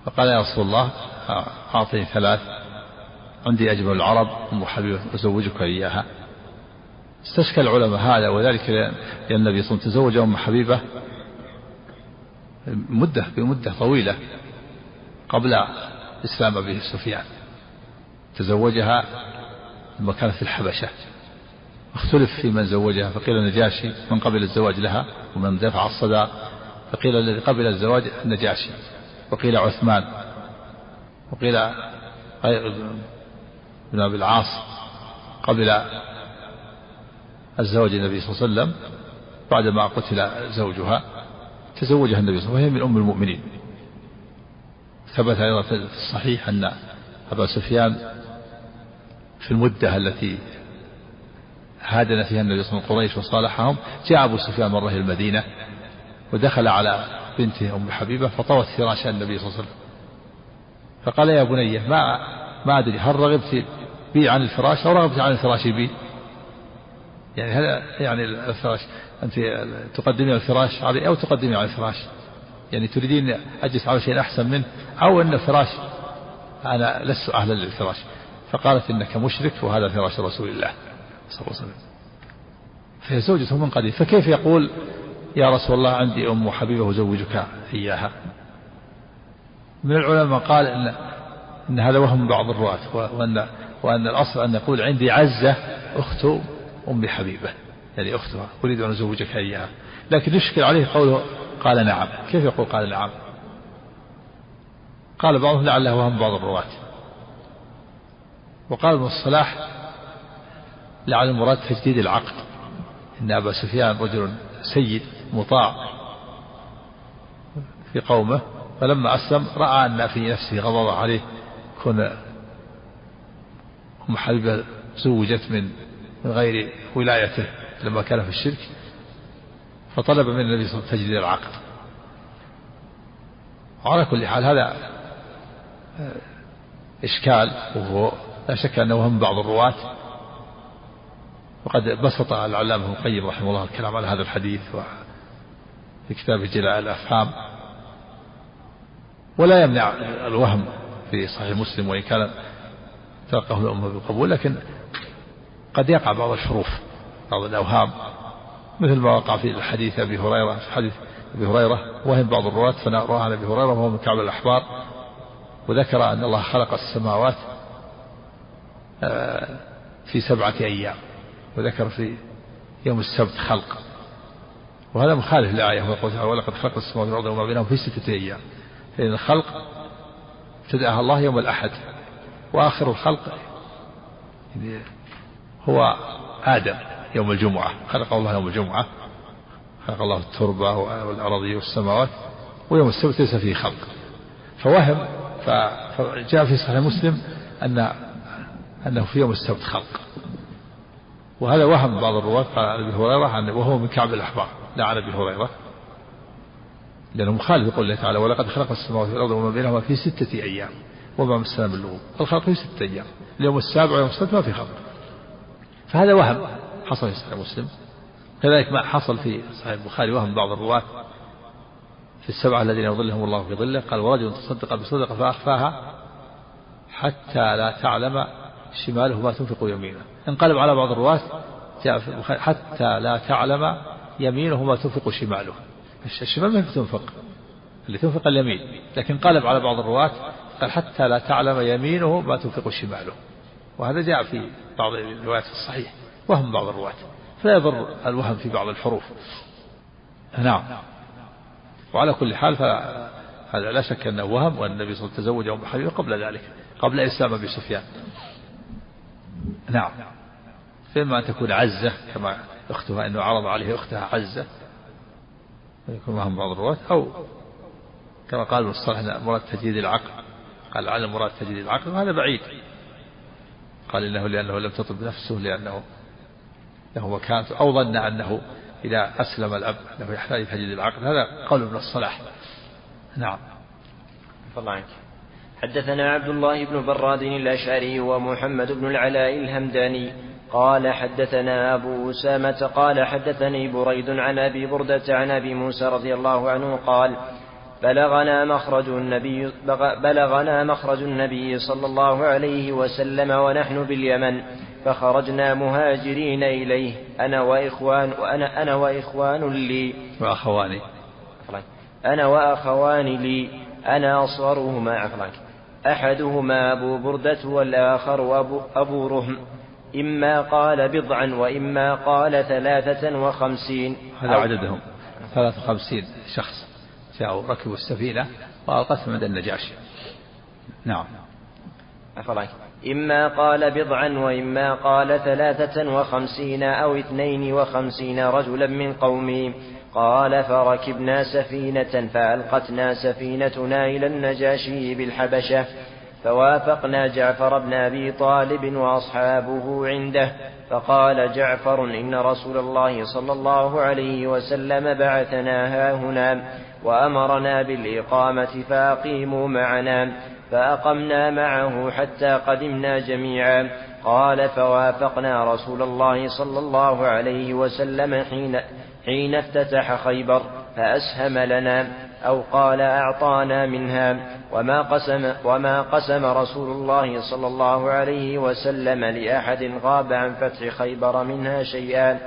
فقال يا رسول الله أعطني ثلاث عندي أجمل العرب أم حبيبة أزوجك إياها. استشكل العلماء هذا وذلك لأن النبي صلى الله عليه وسلم تزوج أم حبيبة مدة بمدة طويلة قبل إسلام أبي سفيان. تزوجها لما كانت في الحبشة. اختلف في من زوجها فقيل النجاشي من قبل الزواج لها ومن دفع الصداق فقيل الذي قبل الزواج النجاشي وقيل عثمان وقيل ابن أبي العاص قبل الزواج النبي صلى الله عليه وسلم بعدما قتل زوجها تزوجها النبي صلى الله عليه وسلم وهي من أم المؤمنين. ثبت أيضا في الصحيح أن أبا سفيان في المدة التي هادن فيها النبي صلى الله عليه وسلم قريش وصالحهم جاء أبو سفيان مرة إلى المدينة ودخل على بنته أم حبيبة فطوت فراش النبي صلى الله عليه وسلم. فقال يا بني ما ما أدري هل رغبت بي عن الفراش أو رغبت عن الفراش بي؟ يعني هذا يعني الفراش أنت تقدمي الفراش علي أو تقدمي على الفراش؟ يعني تريدين أجلس على شيء أحسن منه أو أن الفراش أنا لست أهلا للفراش. فقالت إنك مشرك وهذا فراش رسول الله صلى الله عليه وسلم. فهي زوجته من قديم فكيف يقول يا رسول الله عندي أم حبيبة أزوجك إياها؟ من العلماء قال إن, إن هذا وهم بعض الرواة وأن وأن الأصل أن يقول عندي عزة أخت أم حبيبة يعني أختها أريد أن أزوجك إياها. لكن يشكل عليه قوله قال نعم. كيف يقول قال نعم؟ قال بعضهم لعله وهم بعض الرواة. وقال ابن الصلاح لعل المراد تجديد العقد. إن أبا سفيان رجل سيد مطاع في قومه فلما أسلم رأى أن في نفسه غضب عليه كون أم حبيبة زوجت من من غير ولايته لما كان في الشرك فطلب من النبي صلى الله عليه وسلم تجديد العقد. وعلى كل حال هذا إشكال وهو لا شك أنه هم بعض الرواة. وقد بسط العلامة ابن القيم رحمه الله الكلام على هذا الحديث في كتابه جلاء الأفهام. ولا يمنع الوهم في صحيح مسلم وإن كان تلقاه الأمة بالقبول لكن قد يقع بعض الحروف بعض الأوهام. مثل ما وقع في الحديث أبي هريرة في حديث أبي هريرة وهم بعض الرواة فنراه عن أبي هريرة وهو من كعب الأحبار. وذكر أن الله خلق السماوات في سبعة أيام وذكر في يوم السبت خلق وهذا مخالف للآية ويقول تعالى ولقد خلق السماوات والأرض وما بينهم في ستة أيام. فإن الخلق ابتدأها الله يوم الأحد وآخر الخلق هو آدم يوم الجمعة. خلق الله يوم الجمعة خلق الله التربة والأراضي والسماوات ويوم السبت ليس فيه خلق. فوهم فجاء في صحيح مسلم أن أنه في يوم السبت خلق. وهذا وهم بعض الرواة قال عن أبي هريرة وهو من كعب الأحبار لا عن أبي هريرة. لأنه مخالف يقول الله تعالى ولقد خلق السماوات والأرض وما بينهما في ستة أيام وما مسنا من لغوب الخلق في ستة أيام اليوم السابع ويوم السبت ما في خلق فهذا وهم حصل في صحيح مسلم. كذلك ما حصل في صحيح البخاري وهم بعض الرواة في السبعة الذين يظلهم الله في ظله قال ورجل تصدق بصدقة فأخفاها حتى لا تعلم شماله ما تنفق يمينه. انقلب على بعض الرواة في حتى لا تعلم يمينه ما تنفق شماله. الشمال ما تنفق اللي تنفق اليمين. لكن قلب على بعض الرواة قال حتى لا تعلم يمينه ما تنفق شماله. وهذا جاء في بعض الروايات الصحيح وهم بعض الرواة. فلا يضر الوهم في بعض الحروف. نعم. وعلى كل حال فهذا لا شك أنه وهم وأن النبي صلى الله عليه وسلم تزوج أم حبيبة قبل ذلك قبل إسلام أبي سفيان. نعم. فإما أن تكون عزة كما أختها أنه عرض عليه أختها عزة يكون معهم بعض الرواة. أو كما قال المصطلح مراد تجديد العقل قال على مراد تجديد العقل وهذا بعيد. قال إنه لأنه لم تطب نفسه لأنه له مكانته أو ظن أنه إذا أسلم الأب أنه يحتاج تجديد العقل. هذا قول ابن الصلاح. نعم. الله عنك حدثنا عبد الله بن براد الأشعري ومحمد بن العلاء الهمداني قال حدثنا أبو أسامة قال حدثني بريد عن أبي بردة عن أبي موسى رضي الله عنه قال بلغنا مخرج النبي بلغنا مخرج النبي صلى الله عليه وسلم ونحن باليمن فخرجنا مهاجرين إليه أنا وإخوان وأنا أنا وإخوان لي. وأخواني. أنا وأخوان لي. أنا أصغرهما. عفوا. أحدهما أبو بردة والآخر أبو, أبو رهم. إما قال بضعا وإما قال ثلاثة وخمسين. هذا عددهم. ثلاثة وخمسين شخص. جاءوا ركبوا السفينة وألقتهم عند النجاشي نعم. أفرك إما قال بضعا وإما قال ثلاثة وخمسين أو اثنين وخمسين رجلا من قومي قال فركبنا سفينة فألقتنا سفينتنا إلى النجاشي بالحبشة فوافقنا جعفر بن أبي طالب وأصحابه عنده فقال جعفر إن رسول الله صلى الله عليه وسلم بعثنا هاهنا وأمرنا بالإقامة فأقيموا معنا فأقمنا معه حتى قدمنا جميعا. قال فوافقنا رسول الله صلى الله عليه وسلم حين حين افتتح خيبر فأسهم لنا أو قال أعطانا منها وما قسم وما قسم رسول الله صلى الله عليه وسلم لأحد غاب عن فتح خيبر منها شيئا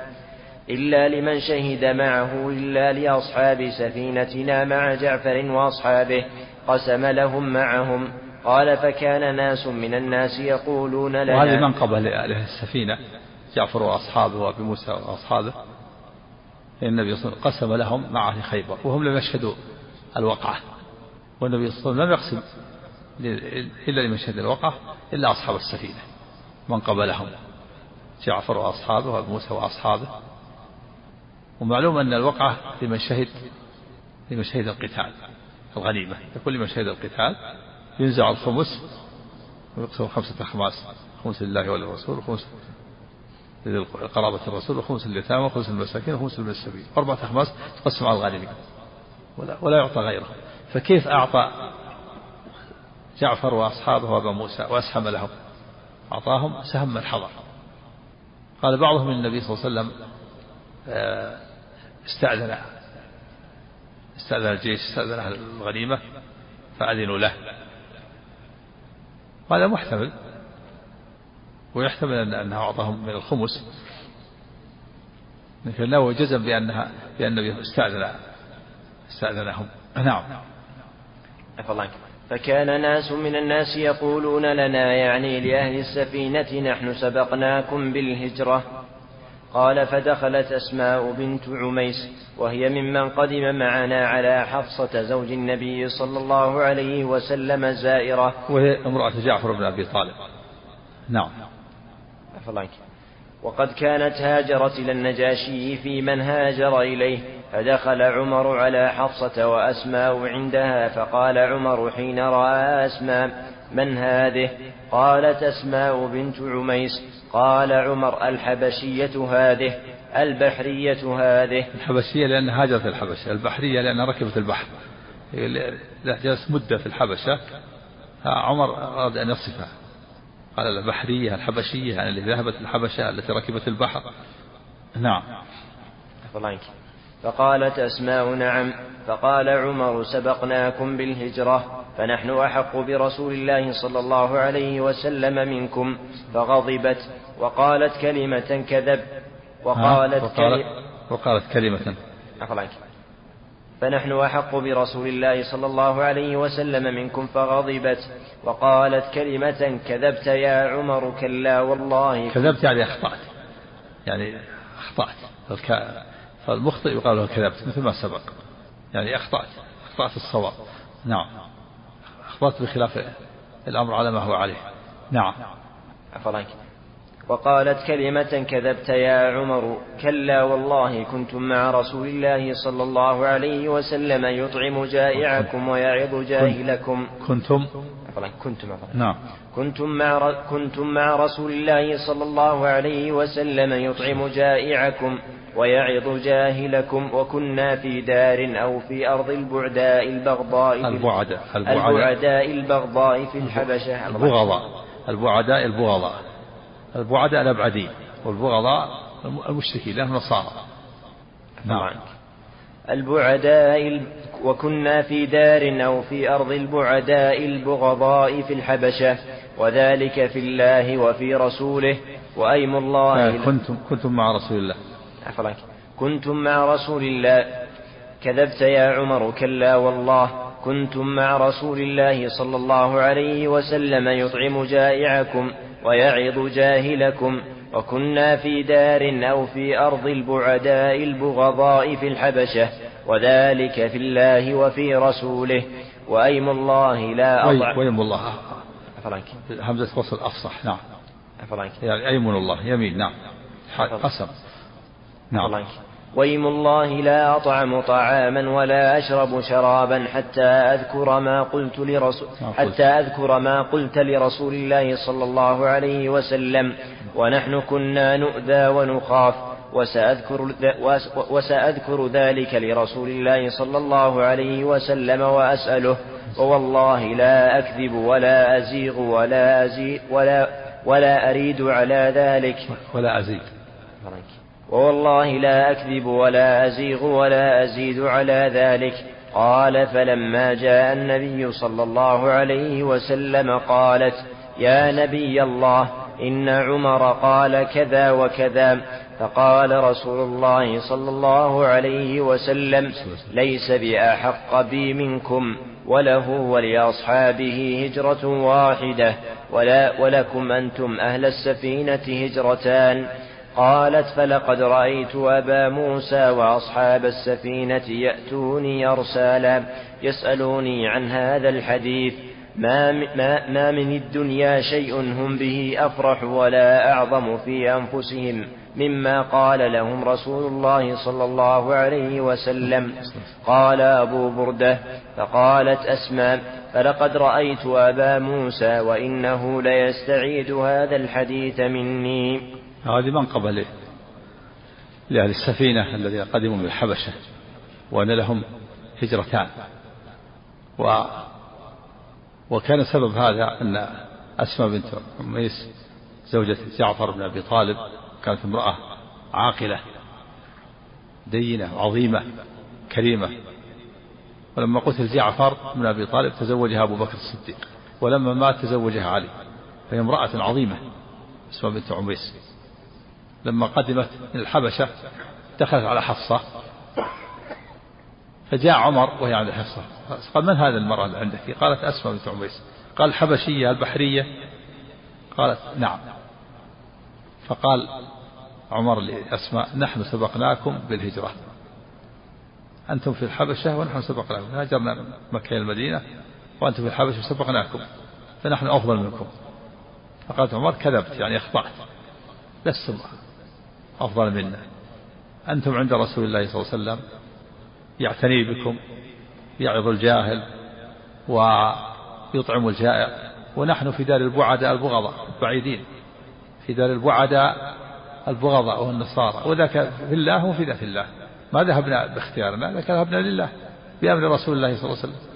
إلا لمن شهد معه إلا لأصحاب سفينتنا مع جعفر وأصحابه قسم لهم معهم. قال فكان ناس من الناس يقولون لنا وهذه منقبة لأهل السفينة جعفر وأصحابه وأبي موسى وأصحابه. النبي صلى الله عليه وسلم قسم لهم مع أهل خيبر وهم لم يشهدوا الوقعة. والنبي صلى الله عليه وسلم لم يقسم إلا لمن شهد الوقعة إلا أصحاب السفينة من قبلهم. جعفر وأصحابه وأبو موسى وأصحابه. ومعلوم أن الوقعة لمن شهد لمن شهد القتال الغنيمة. يقول لمن شهد القتال ينزع الخمس ويقسم خمسة أخماس خمس لله وللرسول وخمس قرابة الرسول وخمس لليتامى وخمس للمساكين وخمس للسبيل أربعة أخماس تقسم على الغانمين ولا, ولا يعطى غيره. فكيف أعطى جعفر وأصحابه وأبا موسى وأسهم لهم؟ أعطاهم سهم من حضر. قال بعضهم النبي صلى الله عليه وسلم آه، استأذن استأذن الجيش استأذن أهل الغنيمة فأذنوا له. هذا محتمل. ويحتمل أن أنها أعطاهم من الخمس. لكن له جزم بأنها بأن النبي استأذن استأذنهم. نعم. فكان ناس من الناس يقولون لنا يعني لأهل السفينة نحن سبقناكم بالهجرة. قال فدخلت أسماء بنت عميس وهي ممن قدم معنا على حفصة زوج النبي صلى الله عليه وسلم زائرة وهي امرأة جعفر بن أبي طالب. نعم. وقد كانت هاجرت إلى النجاشي في من هاجر إليه فدخل عمر على حفصة وأسماء عندها فقال عمر حين رأى أسماء من هذه؟ قالت أسماء بنت عميس قال عمر الحبشية هذه البحرية هذه. الحبشية لأن هاجرت الحبشة البحرية لأنها ركبت البحر. جلس مدة في الحبشة عمر أراد أن يصفها. قال البحرية الحبشية يعني اللي ذهبت الحبشة التي ركبت البحر. نعم. فقالت أسماء نعم. فقال عمر سبقناكم بالهجرة فنحن أحق برسول الله صلى الله عليه وسلم منكم. فغضبت وقالت كلمة كذب. وقالت, وقالت, وقالت كلمة. فنحن أحق برسول الله صلى الله عليه وسلم منكم فغضبت وقالت كلمة كذبت يا عمر كلا والله. كذبت يعني أخطأت. يعني أخطأت. فالمخطئ يقال له كذبت مثل ما سبق. يعني أخطأت. أخطأت الصواب. نعم. أخطأت بخلاف الأمر على ما هو عليه. نعم. عفوا وقالت كلمة كذبت يا عمر كلا والله كنتم مع رسول الله صلى الله عليه وسلم يطعم جائعكم ويعظ جاهلكم. كنتم؟ كنتم نعم. كنتم مع كنتم مع رسول الله صلى الله عليه وسلم يطعم جائعكم ويعظ جاهلكم وكنا في دار أو في أرض البعداء البغضاء البعداء البعداء البغضاء في الحبشة. البغضاء. البعداء البغضاء. البعداء الأبعدين والبغضاء المشركين لهم نصارى. نعم. البعداء وكنا في دار أو في أرض البعداء البغضاء في الحبشة وذلك في الله وفي رسوله وأيم الله آه، كنتم كنتم مع رسول الله. عفوا كنتم مع رسول الله. كذبت يا عمر كلا والله. كنتم مع رسول الله صلى الله عليه وسلم يطعم جائعكم. ويعظ جاهلكم وكنا في دار أو في أرض البعداء البغضاء في الحبشة وذلك في الله وفي رسوله وأيم الله لا أضع ويم الله. همزة وصل أفصح. نعم. يعني أيمن الله. يمين. نعم. قسم. نعم. ويم الله لا أطعم طعاما ولا أشرب شرابا حتى أذكر ما قلت لرسول حتى أذكر ما قلت لرسول الله صلى الله عليه وسلم. ونحن كنا نؤذى ونخاف وسأذكر, وسأذكر ذلك لرسول الله صلى الله عليه وسلم وأسأله. ووالله لا أكذب ولا أزيغ ولا أزيغ ولا ولا أريد على ذلك. ولا أزيد. ووالله لا أكذب ولا أزيغ ولا أزيد على ذلك. قال فلما جاء النبي صلى الله عليه وسلم قالت يا نبي الله إن عمر قال كذا وكذا. فقال رسول الله صلى الله عليه وسلم ليس بأحق بي منكم وله ولأصحابه هجرة واحدة ولا ولكم أنتم أهل السفينة هجرتان. قالت فلقد رأيت أبا موسى وأصحاب السفينة يأتوني أرسالا يسألوني عن هذا الحديث. ما, ما, ما من الدنيا شيء هم به أفرح ولا أعظم في أنفسهم مما قال لهم رسول الله صلى الله عليه وسلم. قال أبو بردة فقالت أسماء فلقد رأيت أبا موسى وإنه ليستعيد هذا الحديث مني. هذه منقبة لأهل السفينة الذين قدموا من الحبشة وأن لهم هجرتان. و وكان سبب هذا أن أسماء بنت عميس زوجة جعفر بن أبي طالب كانت امرأة عاقلة دينة عظيمة كريمة. ولما قتل جعفر بن أبي طالب تزوجها أبو بكر الصديق ولما مات تزوجها علي فهي امرأة عظيمة اسمها بنت عميس. لما قدمت من الحبشة دخلت على حفصة فجاء عمر وهي عند حفصة. قال من هذه المرأة اللي عندك قالت أسماء بنت عميس. قال الحبشية البحرية. قالت نعم. فقال عمر لأسماء نحن سبقناكم بالهجرة. أنتم في الحبشة ونحن سبقناكم. هاجرنا مكة إلى المدينة وأنتم في الحبشة سبقناكم فنحن أفضل منكم. فقالت عمر كذبت يعني أخطأت. لستم أفضل منا. أنتم عند رسول الله صلى الله عليه وسلم يعتني بكم يعظ الجاهل ويطعم الجائع. ونحن في دار البعداء البغضاء البعيدين في دار البعداء البغضاء والنصارى وذاك في الله وفي ذات الله. ما ذهبنا باختيارنا لكن ذهبنا لله. بأمر رسول الله صلى الله عليه وسلم.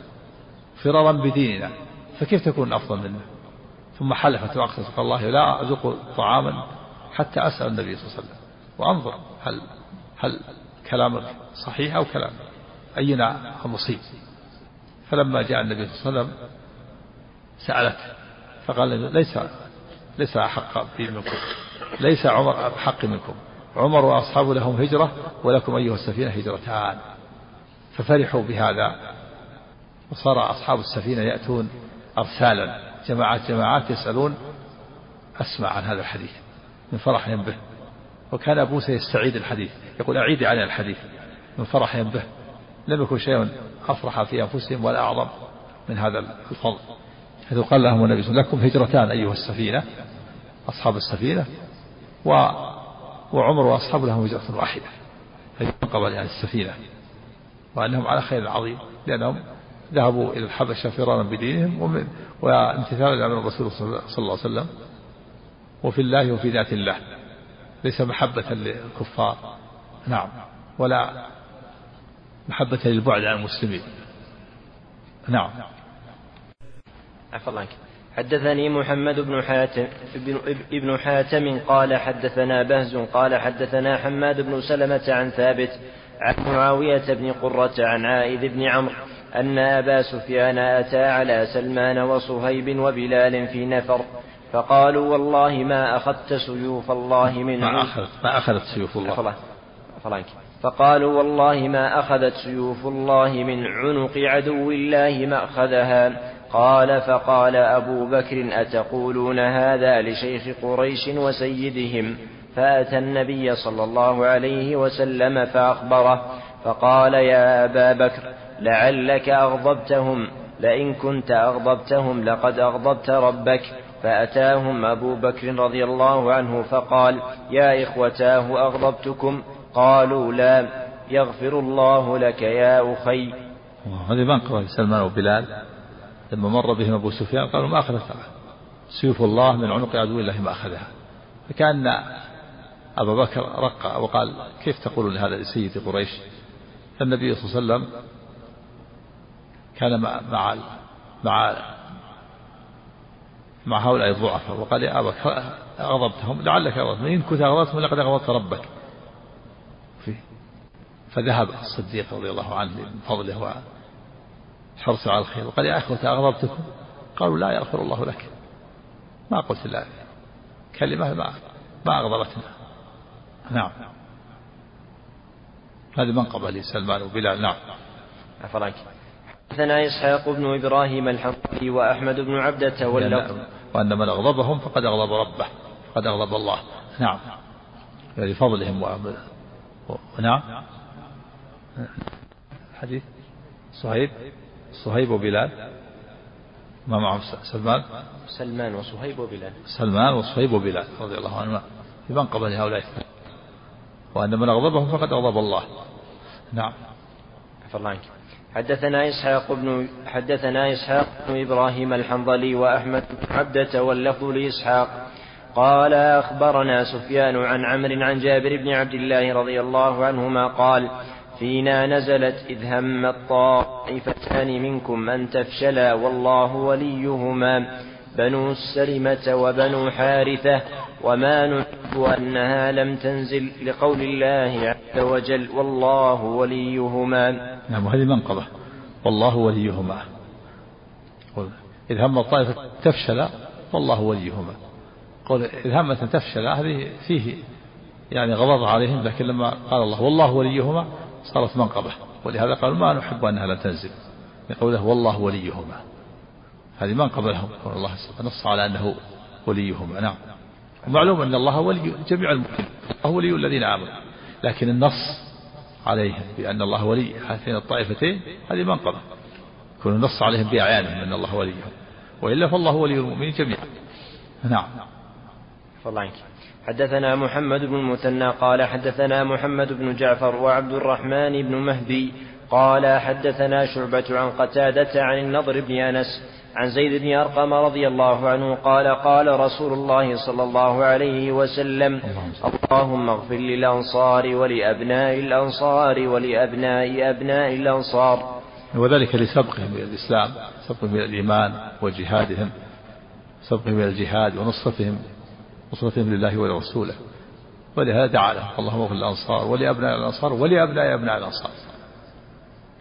فرارا بديننا. فكيف تكون أفضل منا؟ ثم حلفت وأقسمت الله لا أذوق طعاما حتى أسأل النبي صلى الله عليه وسلم. وأنظر هل هل كلام صحيح أو كلام أينا المصيب فلما جاء النبي صلى الله عليه وسلم سألت فقال ليس ليس أحق منكم ليس عمر أحق منكم. عمر وأصحابه لهم هجرة ولكم أيها السفينة هجرتان. ففرحوا بهذا وصار أصحاب السفينة يأتون أرسالا جماعات جماعات يسألون أسمع عن هذا الحديث من فرحهم به. وكان أبو موسى يستعيد الحديث. يقول أعيدي علينا الحديث. من فرحهم به. لم يكن شيء أفرح في أنفسهم ولا أعظم من هذا الفضل. حيث قال لهم النبي صلى الله عليه وسلم لكم هجرتان أيها السفينة أصحاب السفينة و وعمر وأصحابه لهم هجرة واحدة. هي قبل يعني السفينة. وأنهم على خير عظيم لأنهم ذهبوا إلى الحبشة فرارا بدينهم وامتثالا لأمر الرسول صلى الله عليه وسلم. وفي الله وفي ذات الله. ليس محبة للكفار. نعم. ولا محبة للبعد عن المسلمين. نعم. عفى الله عنك. حدثني محمد بن حاتم ابن حاتم قال حدثنا بهز قال حدثنا حماد بن سلمة عن ثابت عن معاوية بن قرة عن عائذ بن عمرو أن أبا سفيان أتى على سلمان وصهيب وبلال في نفر فقالوا والله ما أخذت سيوف الله من ما أخذت ما أخذت سيوف الله. فقالوا والله ما أخذت سيوف الله من عنق عدو الله ما أخذها قال فقال أبو بكر أتقولون هذا لشيخ قريش وسيدهم؟ فأتى النبي صلى الله عليه وسلم فأخبره. فقال يا أبا بكر لعلك أغضبتهم. لئن كنت أغضبتهم لقد أغضبت ربك. فأتاهم أبو بكر رضي الله عنه فقال يا إخوتاه أغضبتكم؟ قالوا لا يغفر الله لك يا أخي. هذه منقبة سلمان وبلال لما مر بهم أبو سفيان قالوا ما أخذت سيوف الله من عنق عدو الله ما أخذها. فكان أبا بكر رق وقال كيف تقولون هذا لسيد قريش؟ فالنبي صلى الله عليه وسلم كان مع مع مع, هؤلاء الضعفاء. وقال يا أبا أغضبتهم لعلك أغضبتهم. إن كنت أغضبتهم لقد أغضبت ربك. فذهب الصديق رضي الله عنه من فضله وحرصه على الخير. وقال يا أخوة أغضبتكم؟ قالوا لا يغفر الله لك. ما قلت إلا كلمة ما ما أغضبتنا. نعم. هذه منقبة لسلمان وبلال. نعم. عفوا حدثنا إسحاق بن إبراهيم الحنظلي وأحمد بن عبدة واللفظ. وأن من أغضبهم فقد أغضب ربه فقد أغضب الله. نعم. لفضلهم ونعم حديث صهيب صهيب وبلال. ما معهم سلمان؟ سلمان وصهيب وبلال. سلمان وصهيب وبلال رضي الله عنهما. في منقبة لهؤلاء وأن من أغضبهم فقد أغضب الله. نعم. الله عنك. حدثنا إسحاق بن حدثنا إسحاق بن إبراهيم الحنظلي وأحمد عبدة واللفظ لإسحاق. قال أخبرنا سفيان عن عمرو عن جابر بن عبد الله رضي الله عنهما قال فينا نزلت إذ هم الطائفتان منكم أن تفشلا والله وليهما. بنو السلمة وبنو حارثة وما نحب أنها لم تنزل لقول الله عز وجل والله وليهما. نعم وهذه منقبة. والله وليهما. إذ هم الطائفة تفشل والله وليهما. قول إذ همت تفشل هذه فيه يعني غضب عليهم لكن لما قال الله والله وليهما صارت منقبة. ولهذا قالوا ما نحب أنها لا تنزل لقوله والله وليهما. هذه منقبة لهم الله نص على أنه وليهما نعم. ومعلوم أن الله ولي جميع المؤمنين. الله ولي الذين آمنوا. لكن النص عليهم بأن الله ولي. هاتين الطائفتين هذه منقبة يكون النص عليهم بأعيانهم أن الله وليهم. وإلا فالله ولي المؤمنين جميعا. نعم. الله عنك. حدثنا محمد بن المثنى قال حدثنا محمد بن جعفر وعبد الرحمن بن مهدي قال حدثنا شعبة عن قتادة عن النضر بن أنس عن زيد بن أرقم رضي الله عنه قال قال رسول الله صلى الله عليه وسلم اللهم اغفر للأنصار ولأبناء الأنصار ولأبناء أبناء الأنصار. وذلك لسبقهم إلى الإسلام سبقهم إلى الإيمان وجهادهم سبقهم إلى الجهاد ونصرتهم نصرتهم لله ولرسوله. ولهذا دعا لهم اللهم اغفر للأنصار ولأبناء الأنصار ولأبناء أبناء الأنصار.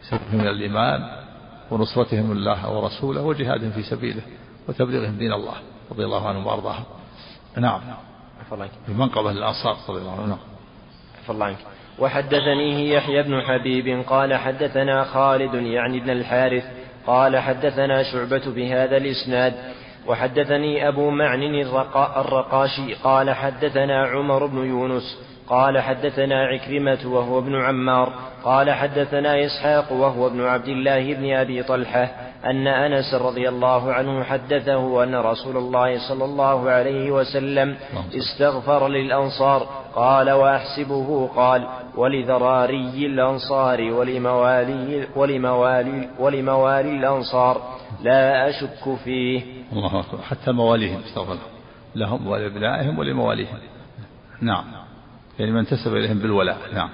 سبقهم إلى الإيمان ونصرتهم الله ورسوله وجهادهم في سبيله وتبليغهم دين الله رضي الله عنهم وأرضاهم. نعم. في منقبة الأنصار رضي الله عنهم. الله عنك. وحدثنيه يحيى بن حبيب قال حدثنا خالد يعني ابن الحارث قال حدثنا شعبة بهذا الإسناد. وحدثني أبو معن الرقاشي قال حدثنا عمر بن يونس قال حدثنا عكرمة وهو ابن عمار قال حدثنا إسحاق وهو ابن عبد الله بن أبي طلحة أن أنس رضي الله عنه حدثه أن رسول الله صلى الله عليه وسلم استغفر للأنصار قال وأحسبه قال ولذراري الأنصار ولموالي, ولموالي, ولموالي الأنصار لا أشك فيه. الله أكبر. حتى مواليهم استغفر لهم ولأبنائهم ولمواليهم. نعم. يعني من انتسب إليهم بالولاء. نعم.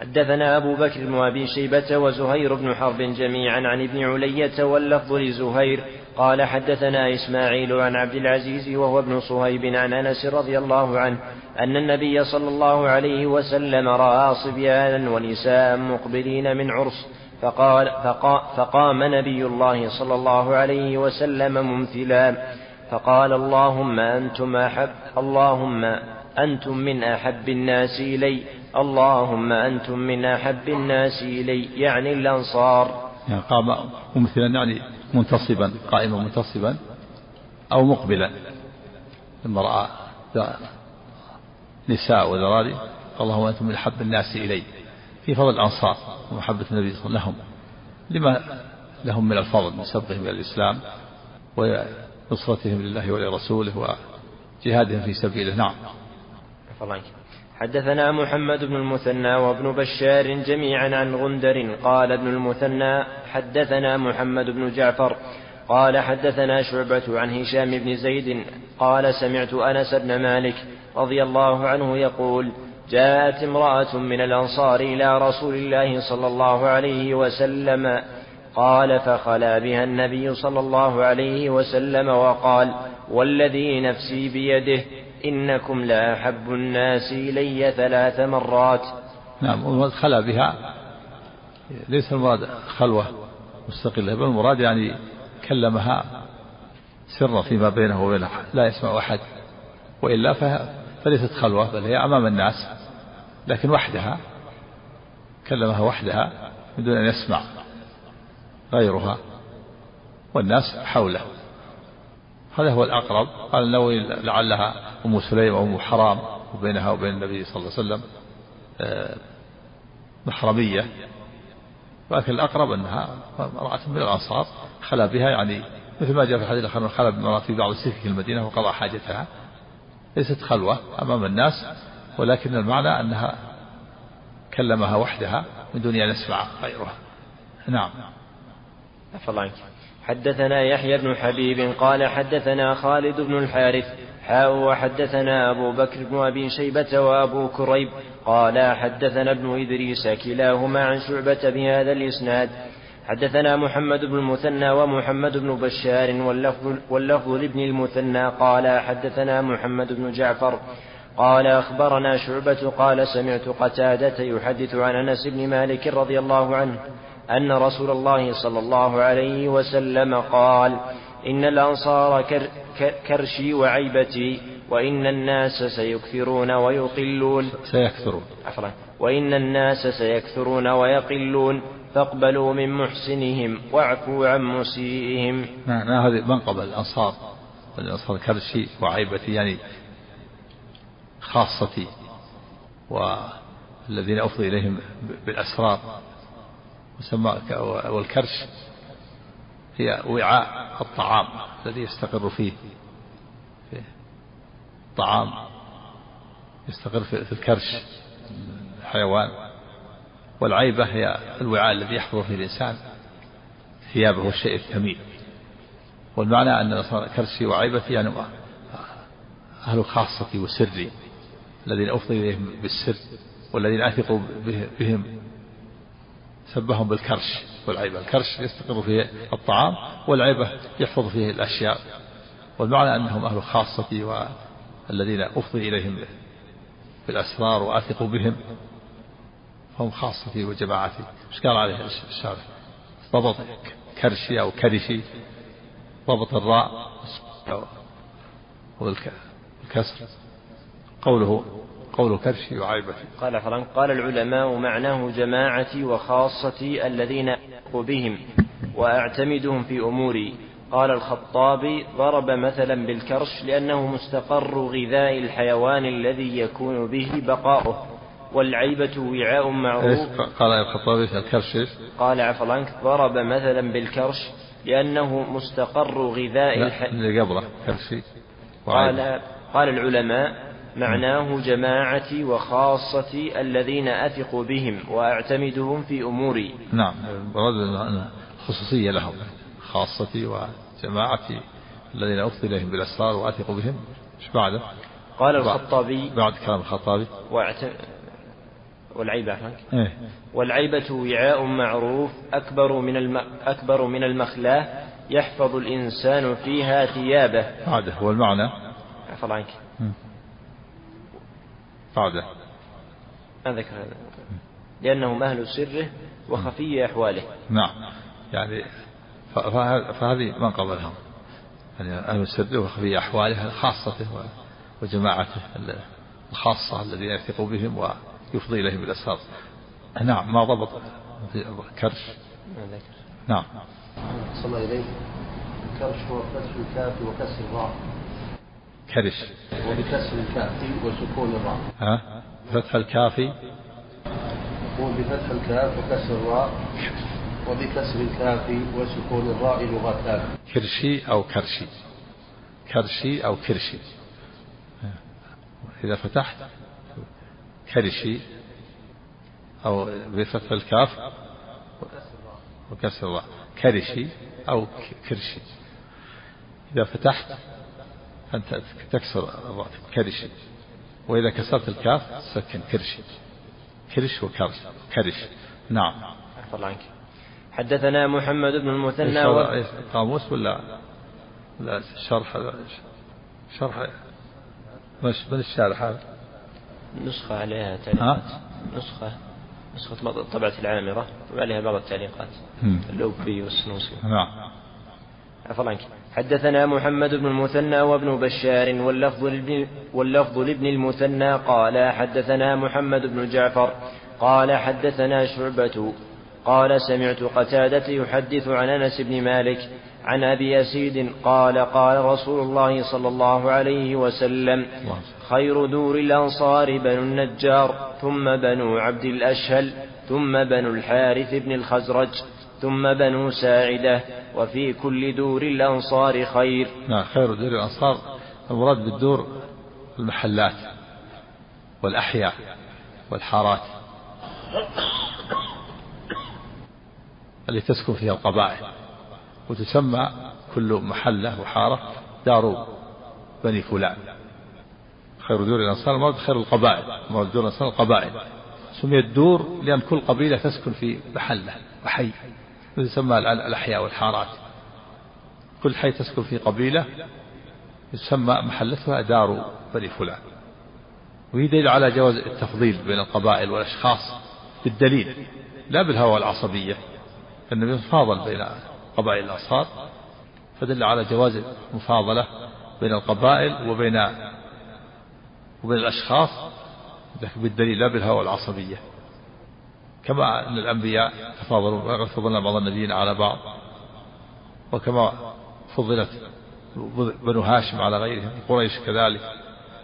حدثنا أبو بكر بن أبي شيبة وزهير بن حرب جميعا عن ابن علية واللفظ لزهير. قال حدثنا إسماعيل عن عبد العزيز وهو ابن صهيب عن أنس رضي الله عنه أن النبي صلى الله عليه وسلم رأى صبيانا ونساء مقبلين من عرس فقال فقام نبي الله صلى الله عليه وسلم ممثلا فقال اللهم أنتم أحب اللهم أنتم من أحب الناس إلي. اللهم أنتم من أحب الناس إلي. يعني الأنصار. يعني قام ممثلا يعني منتصبا قائما منتصبا أو مقبلا. لما رأى نساء وذراري اللهم أنتم من أحب الناس إلي. في فضل الأنصار ومحبة النبي صلى الله عليه وسلم لهم. لما لهم من الفضل من سبقهم إلى الإسلام ونصرتهم لله ولرسوله وجهادهم في سبيله. نعم. حدثنا محمد بن المثنى وابن بشار جميعا عن غندر قال ابن المثنى حدثنا محمد بن جعفر قال حدثنا شعبة عن هشام بن زيد قال سمعت أنس بن مالك رضي الله عنه يقول جاءت امرأة من الأنصار إلى رسول الله صلى الله عليه وسلم قال فخلا بها النبي صلى الله عليه وسلم وقال والذي نفسي بيده إنكم لأحب الناس إلي ثلاث مرات. نعم خلا بها ليس المراد خلوة مستقلة بل المراد يعني كلمها سرا فيما بينه وبينها لا يسمع أحد وإلا فليست خلوة بل هي أمام الناس لكن وحدها كلمها وحدها من دون أن يسمع غيرها والناس حوله. هذا هو الأقرب. قال النووي لعلها أم سليم أو أم حرام وبينها وبين النبي صلى الله عليه وسلم آه، محرمية. ولكن الأقرب أنها امرأة من الأنصار خلا بها يعني مثل ما جاء في الحديث الآخر خلا بامرأة في بعض سكك المدينة وقضى حاجتها. ليست خلوة أمام الناس ولكن المعنى أنها كلمها وحدها من دون أن يسمع غيرها. نعم. الله حدثنا يحيى بن حبيب قال حدثنا خالد بن الحارث حاء وحدثنا أبو بكر بن أبي شيبة وأبو كريب قال حدثنا ابن إدريس كلاهما عن شعبة بهذا الإسناد. حدثنا محمد بن المثنى ومحمد بن بشار واللفظ, واللفظ لابن المثنى قال حدثنا محمد بن جعفر قال أخبرنا شعبة قال سمعت قتادة يحدث عن أنس بن مالك رضي الله عنه أن رسول الله صلى الله عليه وسلم قال إن الأنصار كرشي وعيبتي وإن الناس سيكثرون ويقلون. سيكثرون. عفوا وإن الناس سيكثرون ويقلون. فاقبلوا من محسنهم واعفوا عن مسيئهم. نعم هذه؟ منقبة الأنصار. الأنصار كرشي وعيبتي يعني خاصتي والذين أفضي إليهم بالأسرار. والكرش. هي وعاء الطعام الذي يستقر فيه الطعام يستقر في الكرش الحيوان. والعيبة هي الوعاء الذي يحفظ فيه الإنسان ثيابه والشيء الثمين والمعنى أن كرشي وعيبتي يعني أهل خاصتي وسري الذين أفضي إليهم بالسر والذين أثق بهم سبهم بالكرش. والعيبة الكرش يستقر فيه الطعام والعيبة يحفظ فيه الأشياء. والمعنى أنهم أهل خاصتي والذين أفضي إليهم بالأسرار وأثق بهم. هم خاصتي وجماعتي إيش قال عليه الشارع ضبط كرشي أو كرشي ضبط الراء والكسر. قوله قول كرشي وعيبتي. قال فرنك قال العلماء معناه جماعتي وخاصتي الذين بهم وأعتمدهم في أموري. قال الخطابي ضرب مثلا بالكرش لأنه مستقر غذاء الحيوان الذي يكون به بقاؤه والعيبة وعاء معروف. قال الخطابي الكرش؟ قال عفلانك ضرب مثلا بالكرش لأنه مستقر غذاء الحيوان اللي قبله كرشي. قال قال العلماء معناه جماعتي وخاصتي الذين أثق بهم وأعتمدهم في أموري. نعم خصوصية لهم. خاصتي وجماعتي الذين أفضي إليهم بالأسرار وأثق بهم. إيش بعده؟ قال الخطابي. بعد كلام الخطابي. واعتم... والعيبة إيه. والعيبة وعاء معروف أكبر من الم... أكبر من المخلاة يحفظ الإنسان فيها ثيابه. بعده هو المعنى. عفوا عنك بعده ما ذكر هذا. لأنهم أهل سره وخفي أحواله. نعم. يعني فهذه من قبلهم يعني أهل السر وخفي أحواله خاصته وجماعته ال- الخاصة الذين يثق بهم ويفضي إليهم بالأسرار نعم. ما ضبط في كرش؟ ما ذكر. نعم. صلى إليه الكرش هو فتح الكاف وكسر الراء. كرش. وبكسر الكاف وسكون الراء. ها؟ فتح الكافي. يقول بفتح الكاف وكسر الراء. وبكسر الكاف وسكون الراء لغتان. كرشي أو كرشي. كرشي أو كرشي. إذا فتحت كرشي أو بفتح الكاف وكسر الراء. كرشي أو كرشي. إذا فتحت أنت تكسر الراء كرشي وإذا كسرت الكاف سكن كرشي كرش وكرش. كرش. نعم. الله عنك. حدثنا محمد بن المثنى؟ و... قاموس ولا؟ لا شرح شرح. مش من الشارح هذا؟ نسخة عليها تعليقات. نسخة. نسخة طبعة العامرة. وعليها بعض التعليقات. اللوبي والسنوسي. نعم. عفوا عنك حدثنا محمد بن المثنى وابن بشار واللفظ لابن, واللفظ لابن المثنى قال حدثنا محمد بن جعفر قال حدثنا شعبة قال سمعت قتادة يحدث عن أنس بن مالك عن أبي يسيد قال قال رسول الله صلى الله عليه وسلم. خير دور الأنصار بنو النجار ثم بنو عبد الأشهل ثم بنو الحارث بن الخزرج ثم بنو ساعدة وفي كل دور الأنصار خير. نعم خير دور الأنصار. المراد بالدور المحلات والأحياء والحارات التي تسكن فيها القبائل وتسمى كل محلة وحارة دار بني فلان. خير دور الأنصار المراد خير القبائل. المراد دور الأنصار القبائل. سميت دور لأن كل قبيلة تسكن في محلة وحي. يسمى الأحياء والحارات. كل حي تسكن في قبيلة يسمى محلتها دار بني فلان. وهي دليل على جواز التفضيل بين القبائل والأشخاص بالدليل لا بالهوى والعصبية النبي فاضل بين قبائل الأنصار فدل على جواز المفاضلة بين القبائل وبين وبين الأشخاص لكن بالدليل لا بالهوى والعصبية كما أن الأنبياء تفاضلوا وقد فضلنا بعض النبيين على بعض. وكما فضلت بنو هاشم على غيرهم قريش كذلك.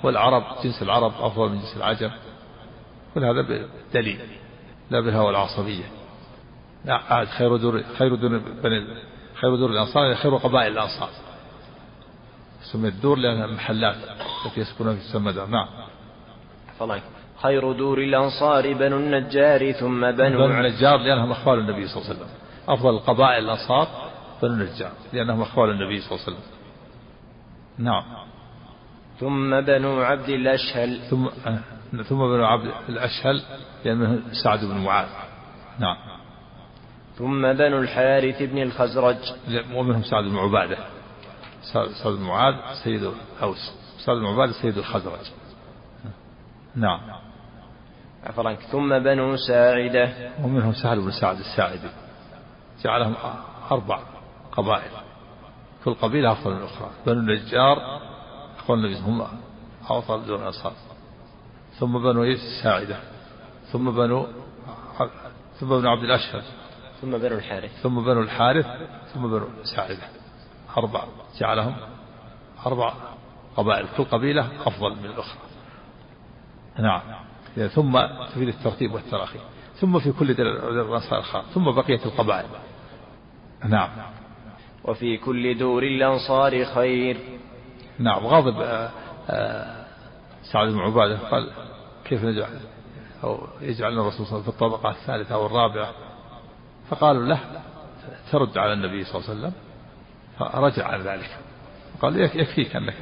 والعرب جنس العرب أفضل من جنس العجم. كل هذا بالدليل لا بالهوى العصبية. لا خير دور خير دور بني خير دور الأنصار خير قبائل الأنصار. سميت دور لأنها محلات التي يسكنون في دار نعم. فضلك. خير دور الأنصار بنو النجار ثم بنو بنو النجار لأنهم أخوال النبي صلى الله عليه وسلم. أفضل القبائل الأنصار بنو النجار لأنهم أخوال النبي صلى الله عليه وسلم. نعم. ثم بنو عبد الأشهل. ثم ثم بنو عبد الأشهل لأن منهم سعد بن معاذ. نعم. ثم بنو الحارث بن الخزرج. ومنهم سعد بن عبادة. سعد بن معاذ سيد الأوس سعد بن عبادة سيد الخزرج. نعم. عفوا. عنك ثم بنو ساعدة. ومنهم سهل بن سعد الساعدي. جعلهم أربع قبائل. كل قبيلة أفضل من الأخرى. بنو النجار أخوان النبي هم أفضل دون الأنصار ثم بنو إيه الساعدة. ثم بنو ثم بنو عبد الأشهر ثم بنو الحارث. ثم بنو الحارث ثم بنو ساعدة. أربع. جعلهم أربع قبائل. كل قبيلة أفضل من الأخرى. نعم. ثم تفيد الترتيب والتراخي. ثم في كل دير الأنصار الخاص ثم بقية القبائل. نعم. وفي كل دور الأنصار خير. نعم. غاضب آه، آه، سعد بن عبادة قال كيف نجعل أو يجعلنا الرسول صلى الله عليه وسلم في الطبقة الثالثة أو الرابعة. فقالوا له ترد على النبي صلى الله عليه وسلم. فرجع عن ذلك. قال يك- يكفيك أنك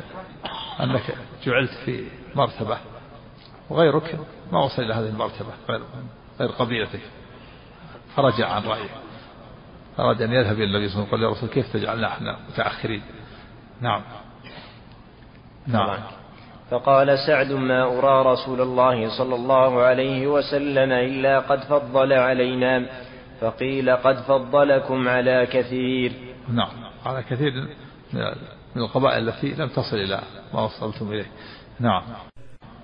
أنك جعلت في مرتبة وغيرك ما وصل إلى هذه المرتبة غير, غير قبيلته فرجع عن رأيه. أراد أن يذهب إلى النبي صلى الله عليه وسلم قال يا رسول كيف تجعلنا إحنا متأخرين؟ نعم. نعم. فقال سعد ما أرى رسول الله صلى الله عليه وسلم إلا قد فضل علينا. فقيل قد فضلكم على كثير. نعم. على كثير من القبائل التي لم تصل إلى ما وصلتم إليه. نعم.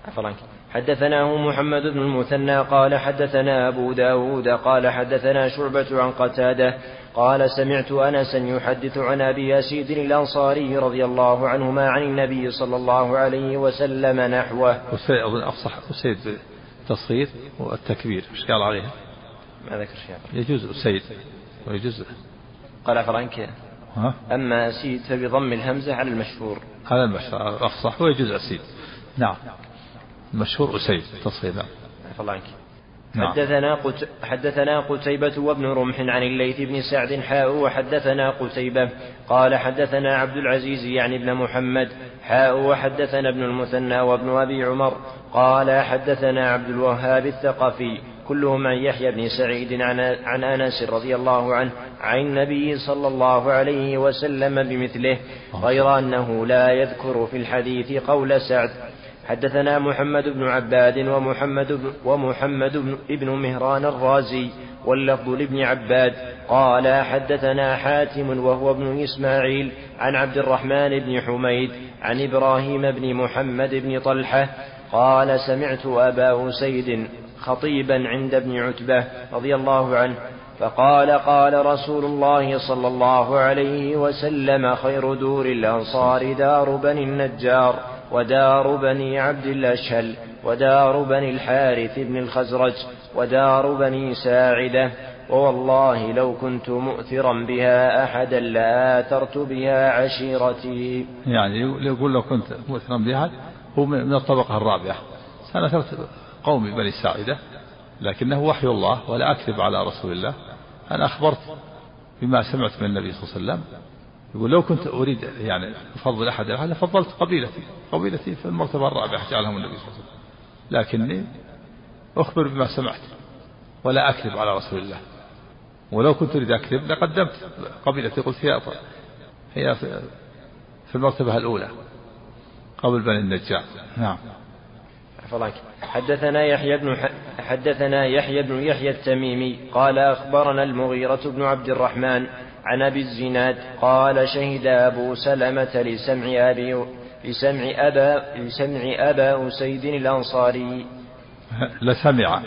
عفوا. حدثناه محمد بن المثنى قال حدثنا أبو داود قال حدثنا شعبة عن قتادة قال سمعت أنسا يحدث عن أبي يسيد الأنصاري رضي الله عنهما عن النبي صلى الله عليه وسلم نحوه. أظن أفصح أسيد بالتصغير والتكبير. إيش قال عليها؟ ما ذكر شيء يجوز أسيد ويجوز. قال عنك أما أسيد فبضم الهمزة على المشهور. هذا المشهور. أفصح ويجوز أسيد. نعم. المشهور أسيد تصغير نعم عفوا عنك. نعم. حدثنا قت... حدثنا قتيبة وابن رمح عن الليث بن سعد حاء وحدثنا قتيبة قال حدثنا عبد العزيز يعني ابن محمد حاء وحدثنا ابن المثنى وابن أبي عمر قال حدثنا عبد الوهاب الثقفي كلهم عن يحيى بن سعيد عن, عن أنس رضي الله عنه عن النبي صلى الله عليه وسلم بمثله غير أنه لا يذكر في الحديث قول سعد. حدثنا محمد بن عباد ومحمد بن ومحمد بن ابن مهران الرازي واللفظ لابن عباد. قال حدثنا حاتم وهو ابن إسماعيل عن عبد الرحمن بن حميد عن إبراهيم بن محمد بن طلحة قال سمعت أبا أسيد خطيبا عند ابن عتبة رضي الله عنه فقال قال رسول الله صلى الله عليه وسلم خير دور الأنصار دار بني النجار. ودار بني عبد الأشهل ودار بني الحارث بن الخزرج ودار بني ساعدة. ووالله لو كنت مؤثرا بها أحدا لآثرت بها عشيرتي. يعني يقول لو كنت مؤثرا بها هو من الطبقة الرابعة. أنا ثلاث قومي بني ساعدة لكنه وحي الله ولا أكذب على رسول الله. أنا أخبرت بما سمعت من النبي صلى الله عليه وسلم يقول لو كنت أريد يعني أفضل أحد هذا فضلت قبيلتي قبيلتي في المرتبة الرابعة جعلهم النبي صلى الله عليه وسلم. لكني أخبر بما سمعت ولا أكذب على رسول الله. ولو كنت أريد أكذب لقدمت قبيلتي قلت هي هي في المرتبة الأولى قبل بني النجار. نعم. حدثنا يحيى بن حدثنا يحيى بن يحيى التميمي قال أخبرنا المغيرة بن عبد الرحمن عن أبي الزناد قال شهد أبو سلمة لسمع أبي لسمع أبا لسمع أبا أسيد الأنصاري. (laughs) لسمع.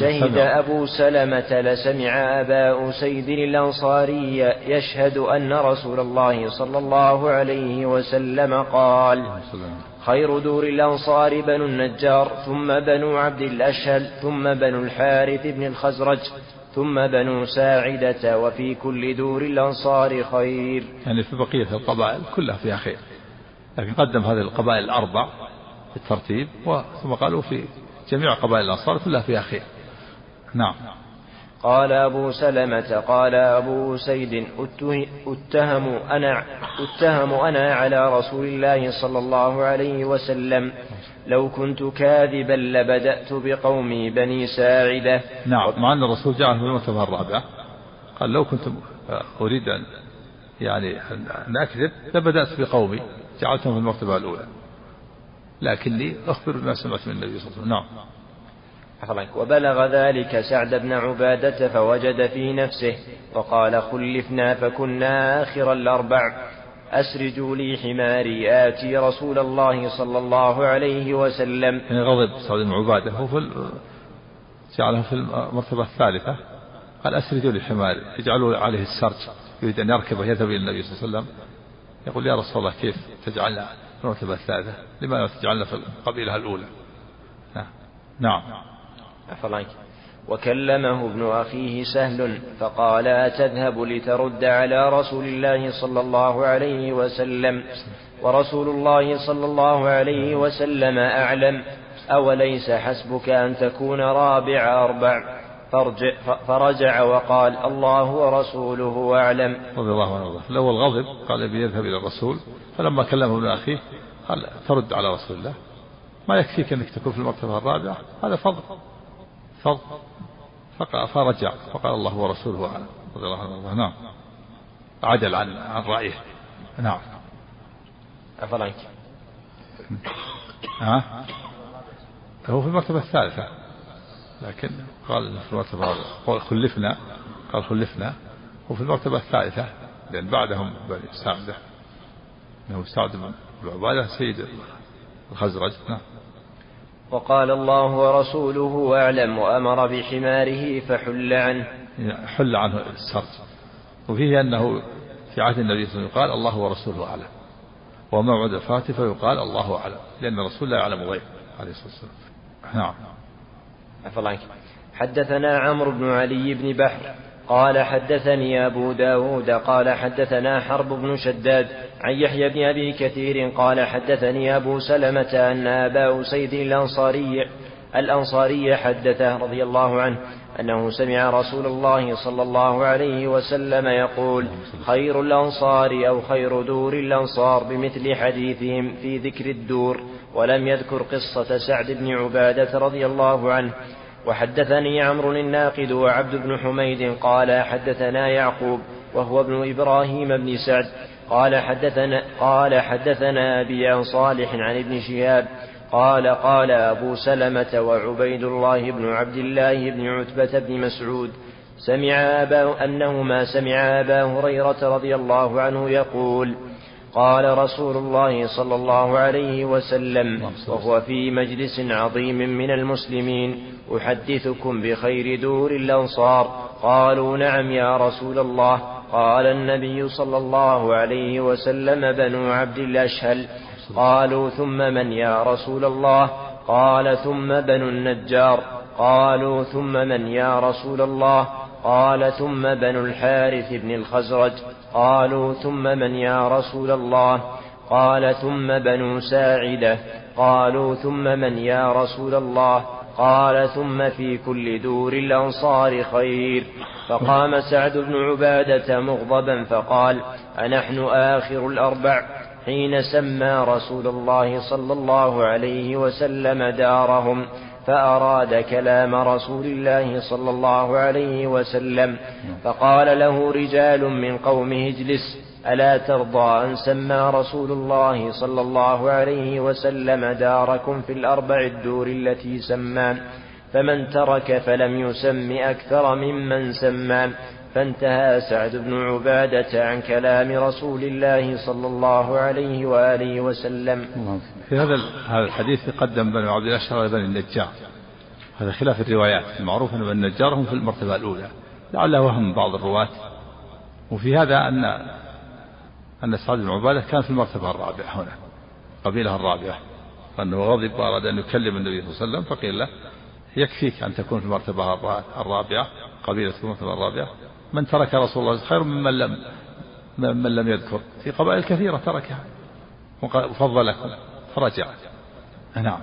شهد أبو سلمة لسمع أبا أسيد الأنصاري يشهد أن رسول الله صلى الله عليه وسلم قال خير دور الأنصار بنو النجار ثم بنو عبد الأشهل ثم بنو الحارث بن الخزرج ثم بنو ساعدة وفي كل دور الأنصار خير. يعني في بقية القبائل كلها فيها خير. لكن قدم هذه القبائل الأربع بالترتيب ثم قالوا في جميع قبائل الأنصار كلها فيها خير. نعم. قال أبو سلمة قال أبو سيد أتهم أنا أتهم أنا على رسول الله صلى الله عليه وسلم. لو كنت كاذبا لبدأت بقومي بني ساعدة. نعم مع أن الرسول جعله في المرتبة الرابعة قال لو كنت أريد أن يعني أن أكذب لبدأت بقومي جعلتهم في المرتبة الأولى. لكني أخبر بما سمعت من النبي صلى الله عليه وسلم. نعم. وبلغ ذلك سعد بن عبادة فوجد في نفسه وقال خلفنا فكنا آخر الأربع. أسرجوا لي حماري آتي رسول الله صلى الله عليه وسلم. يعني غضب سعد بن عبادة. هو في جعله في المرتبة الثالثة. قال أسرجوا لي حماري. اجعلوا عليه السرج. يريد أن يركبه يذهب إلى النبي صلى الله عليه وسلم. يقول يا رسول الله كيف تجعلنا في المرتبة الثالثة؟ لماذا تجعلنا في القبيلة الأولى؟ نعم. عفوا وكلمه ابن أخيه سهل فقال أتذهب لترد على رسول الله صلى الله عليه وسلم. ورسول الله صلى الله عليه وسلم أعلم أوليس حسبك أن تكون رابع أربع؟ فرجع فرجع وقال الله ورسوله أعلم. رضي الله عنه الأول غضب قال يذهب إلى الرسول. فلما كلمه ابن أخيه قال ترد على رسول الله. ما يكفيك أنك تكون في المرتبة الرابعة؟ هذا فضل. فرجع. فقال الله ورسوله أعلم. رضي الله عنه. نعم. عدل عن عن رأيه. نعم. عفوا عنك ها؟ هو في المرتبة الثالثة. لكن قال في المرتبة الرابعة. خلفنا. قال خلفنا. وفي المرتبة الثالثة. لأن بعدهم بني ساعدة أنه سعد بن عبادة سيد الخزرج. نعم. وقال الله ورسوله أعلم وأمر بحماره فحل عنه. حل عنه السرج وفيه أنه في عهد النبي صلى الله عليه وسلم يقال الله ورسوله أعلم. وموعد الفاتحة فيقال الله أعلم لأن الرسول لا يعلم غيره عليه الصلاة والسلام. نعم. عفوا عنك. حدثنا عمرو بن علي بن بحر قال حدثني أبو داود قال حدثنا حرب بن شداد عن يحيى بن أبي كثير قال حدثني أبو سلمة أن أبا أسيد الأنصاري الأنصاري حدثه رضي الله عنه أنه سمع رسول الله صلى الله عليه وسلم يقول خير الأنصار أو خير دور الأنصار بمثل حديثهم في ذكر الدور ولم يذكر قصة سعد بن عبادة رضي الله عنه. وحدثني عمرو الناقد وعبد بن حميد قال حدثنا يعقوب وهو ابن إبراهيم بن سعد. قال حدثنا قال حدثنا أبي عن صالح عن ابن شهاب قال قال أبو سلمة وعبيد الله بن عبد الله بن عتبة بن مسعود سمع أبا أنهما سمع أبا هريرة رضي الله عنه يقول قال رسول الله صلى الله عليه وسلم وهو في مجلس عظيم من المسلمين أحدثكم بخير دور الأنصار قالوا نعم يا رسول الله قال النبي صلى الله عليه وسلم بنو عبد الأشهل قالوا ثم من يا رسول الله؟ قال ثم بنو النجار. قالوا ثم من يا رسول الله؟ قال ثم بنو الحارث بن الخزرج. قالوا ثم من يا رسول الله؟ قال ثم بنو ساعدة. قالوا ثم من يا رسول الله؟ قال ثم في كل دور الأنصار خير. فقام سعد بن عبادة مغضبا فقال أنحن آخر الأربع حين سمى رسول الله صلى الله عليه وسلم دارهم فأراد كلام رسول الله صلى الله عليه وسلم فقال له رجال من قومه اجلس. ألا ترضى أن سمى رسول الله صلى الله عليه وسلم داركم في الأربع الدور التي سمان فمن ترك فلم يسم أكثر ممن سمان فانتهى سعد بن عبادة عن كلام رسول الله صلى الله عليه وآله وسلم. في هذا هذا الحديث يقدم بني عبد الأشهر وبني النجار. هذا خلاف الروايات. المعروف أن بني النجار هم في المرتبة الأولى. لعله وهم بعض الرواة. وفي هذا أن أن سعد بن عبادة كان في المرتبة الرابعة هنا قبيلة الرابعة. أنه غضب وأراد أن يكلم النبي صلى الله عليه وسلم فقيل له يكفيك أن تكون في المرتبة الرابعة قبيلة في المرتبة الرابعة. من ترك رسول الله خير ممن لم من لم يذكر. في قبائل كثيرة تركها. وفضلكم فرجع. نعم.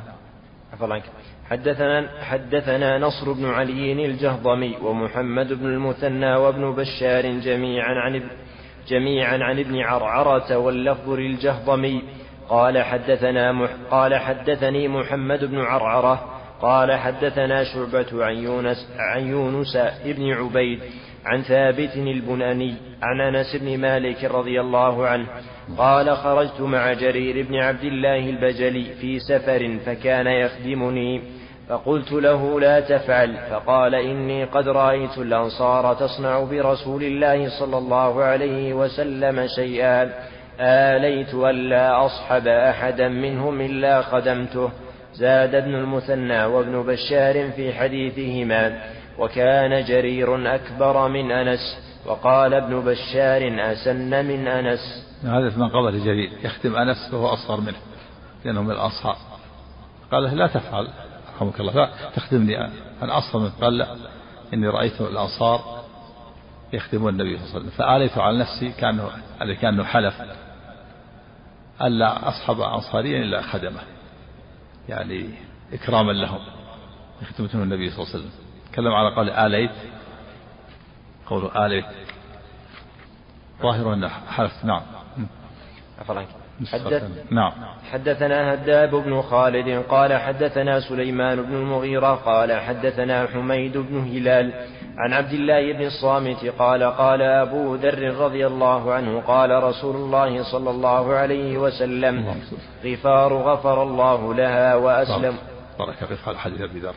عنك. حدثنا حدثنا نصر بن علي الجهضمي ومحمد بن المثنى وابن بشار جميعا عن جميعا عن ابن عرعرة واللفظ للجهضمي. قال حدثنا مح قال حدثني محمد بن عرعرة قال حدثنا شعبة عن يونس عن يونس ابن عبيد عن ثابت البناني عن أنس بن مالك رضي الله عنه. قال خرجت مع جرير بن عبد الله البجلي في سفر فكان يخدمني. فقلت له لا تفعل فقال إني قد رأيت الأنصار تصنع برسول الله صلى الله عليه وسلم شيئا آليت ألا أصحب أحدا منهم إلا خدمته. زاد ابن المثنى وابن بشار في حديثهما وكان جرير أكبر من أنس وقال ابن بشار أسن من أنس. هذا في منقبة جرير يختم أنس وهو أصغر منه لأنه من الأصحاب قال لا تفعل. رحمك الله. تخدمني أنا منه قال لا إني رأيت الأنصار يخدمون النبي صلى الله عليه وسلم. فآليت على نفسي كأنه كأنه حلف. ألا أصحب أنصاريا إلا خدمة. يعني إكراما لهم. يخدمتهم النبي صلى الله عليه وسلم. تكلم على قول آليت. قول آليت. ظاهر أنه حلف. نعم. عفوا. عنك حدث نعم. حدثنا هداب بن خالد قال حدثنا سليمان بن المغيرة قال حدثنا حميد بن هلال عن عبد الله بن الصامت قال قال أبو ذر رضي الله عنه قال رسول الله صلى الله عليه وسلم غفار غفر الله لها وأسلم. بارك غفار حديث أبي ذر.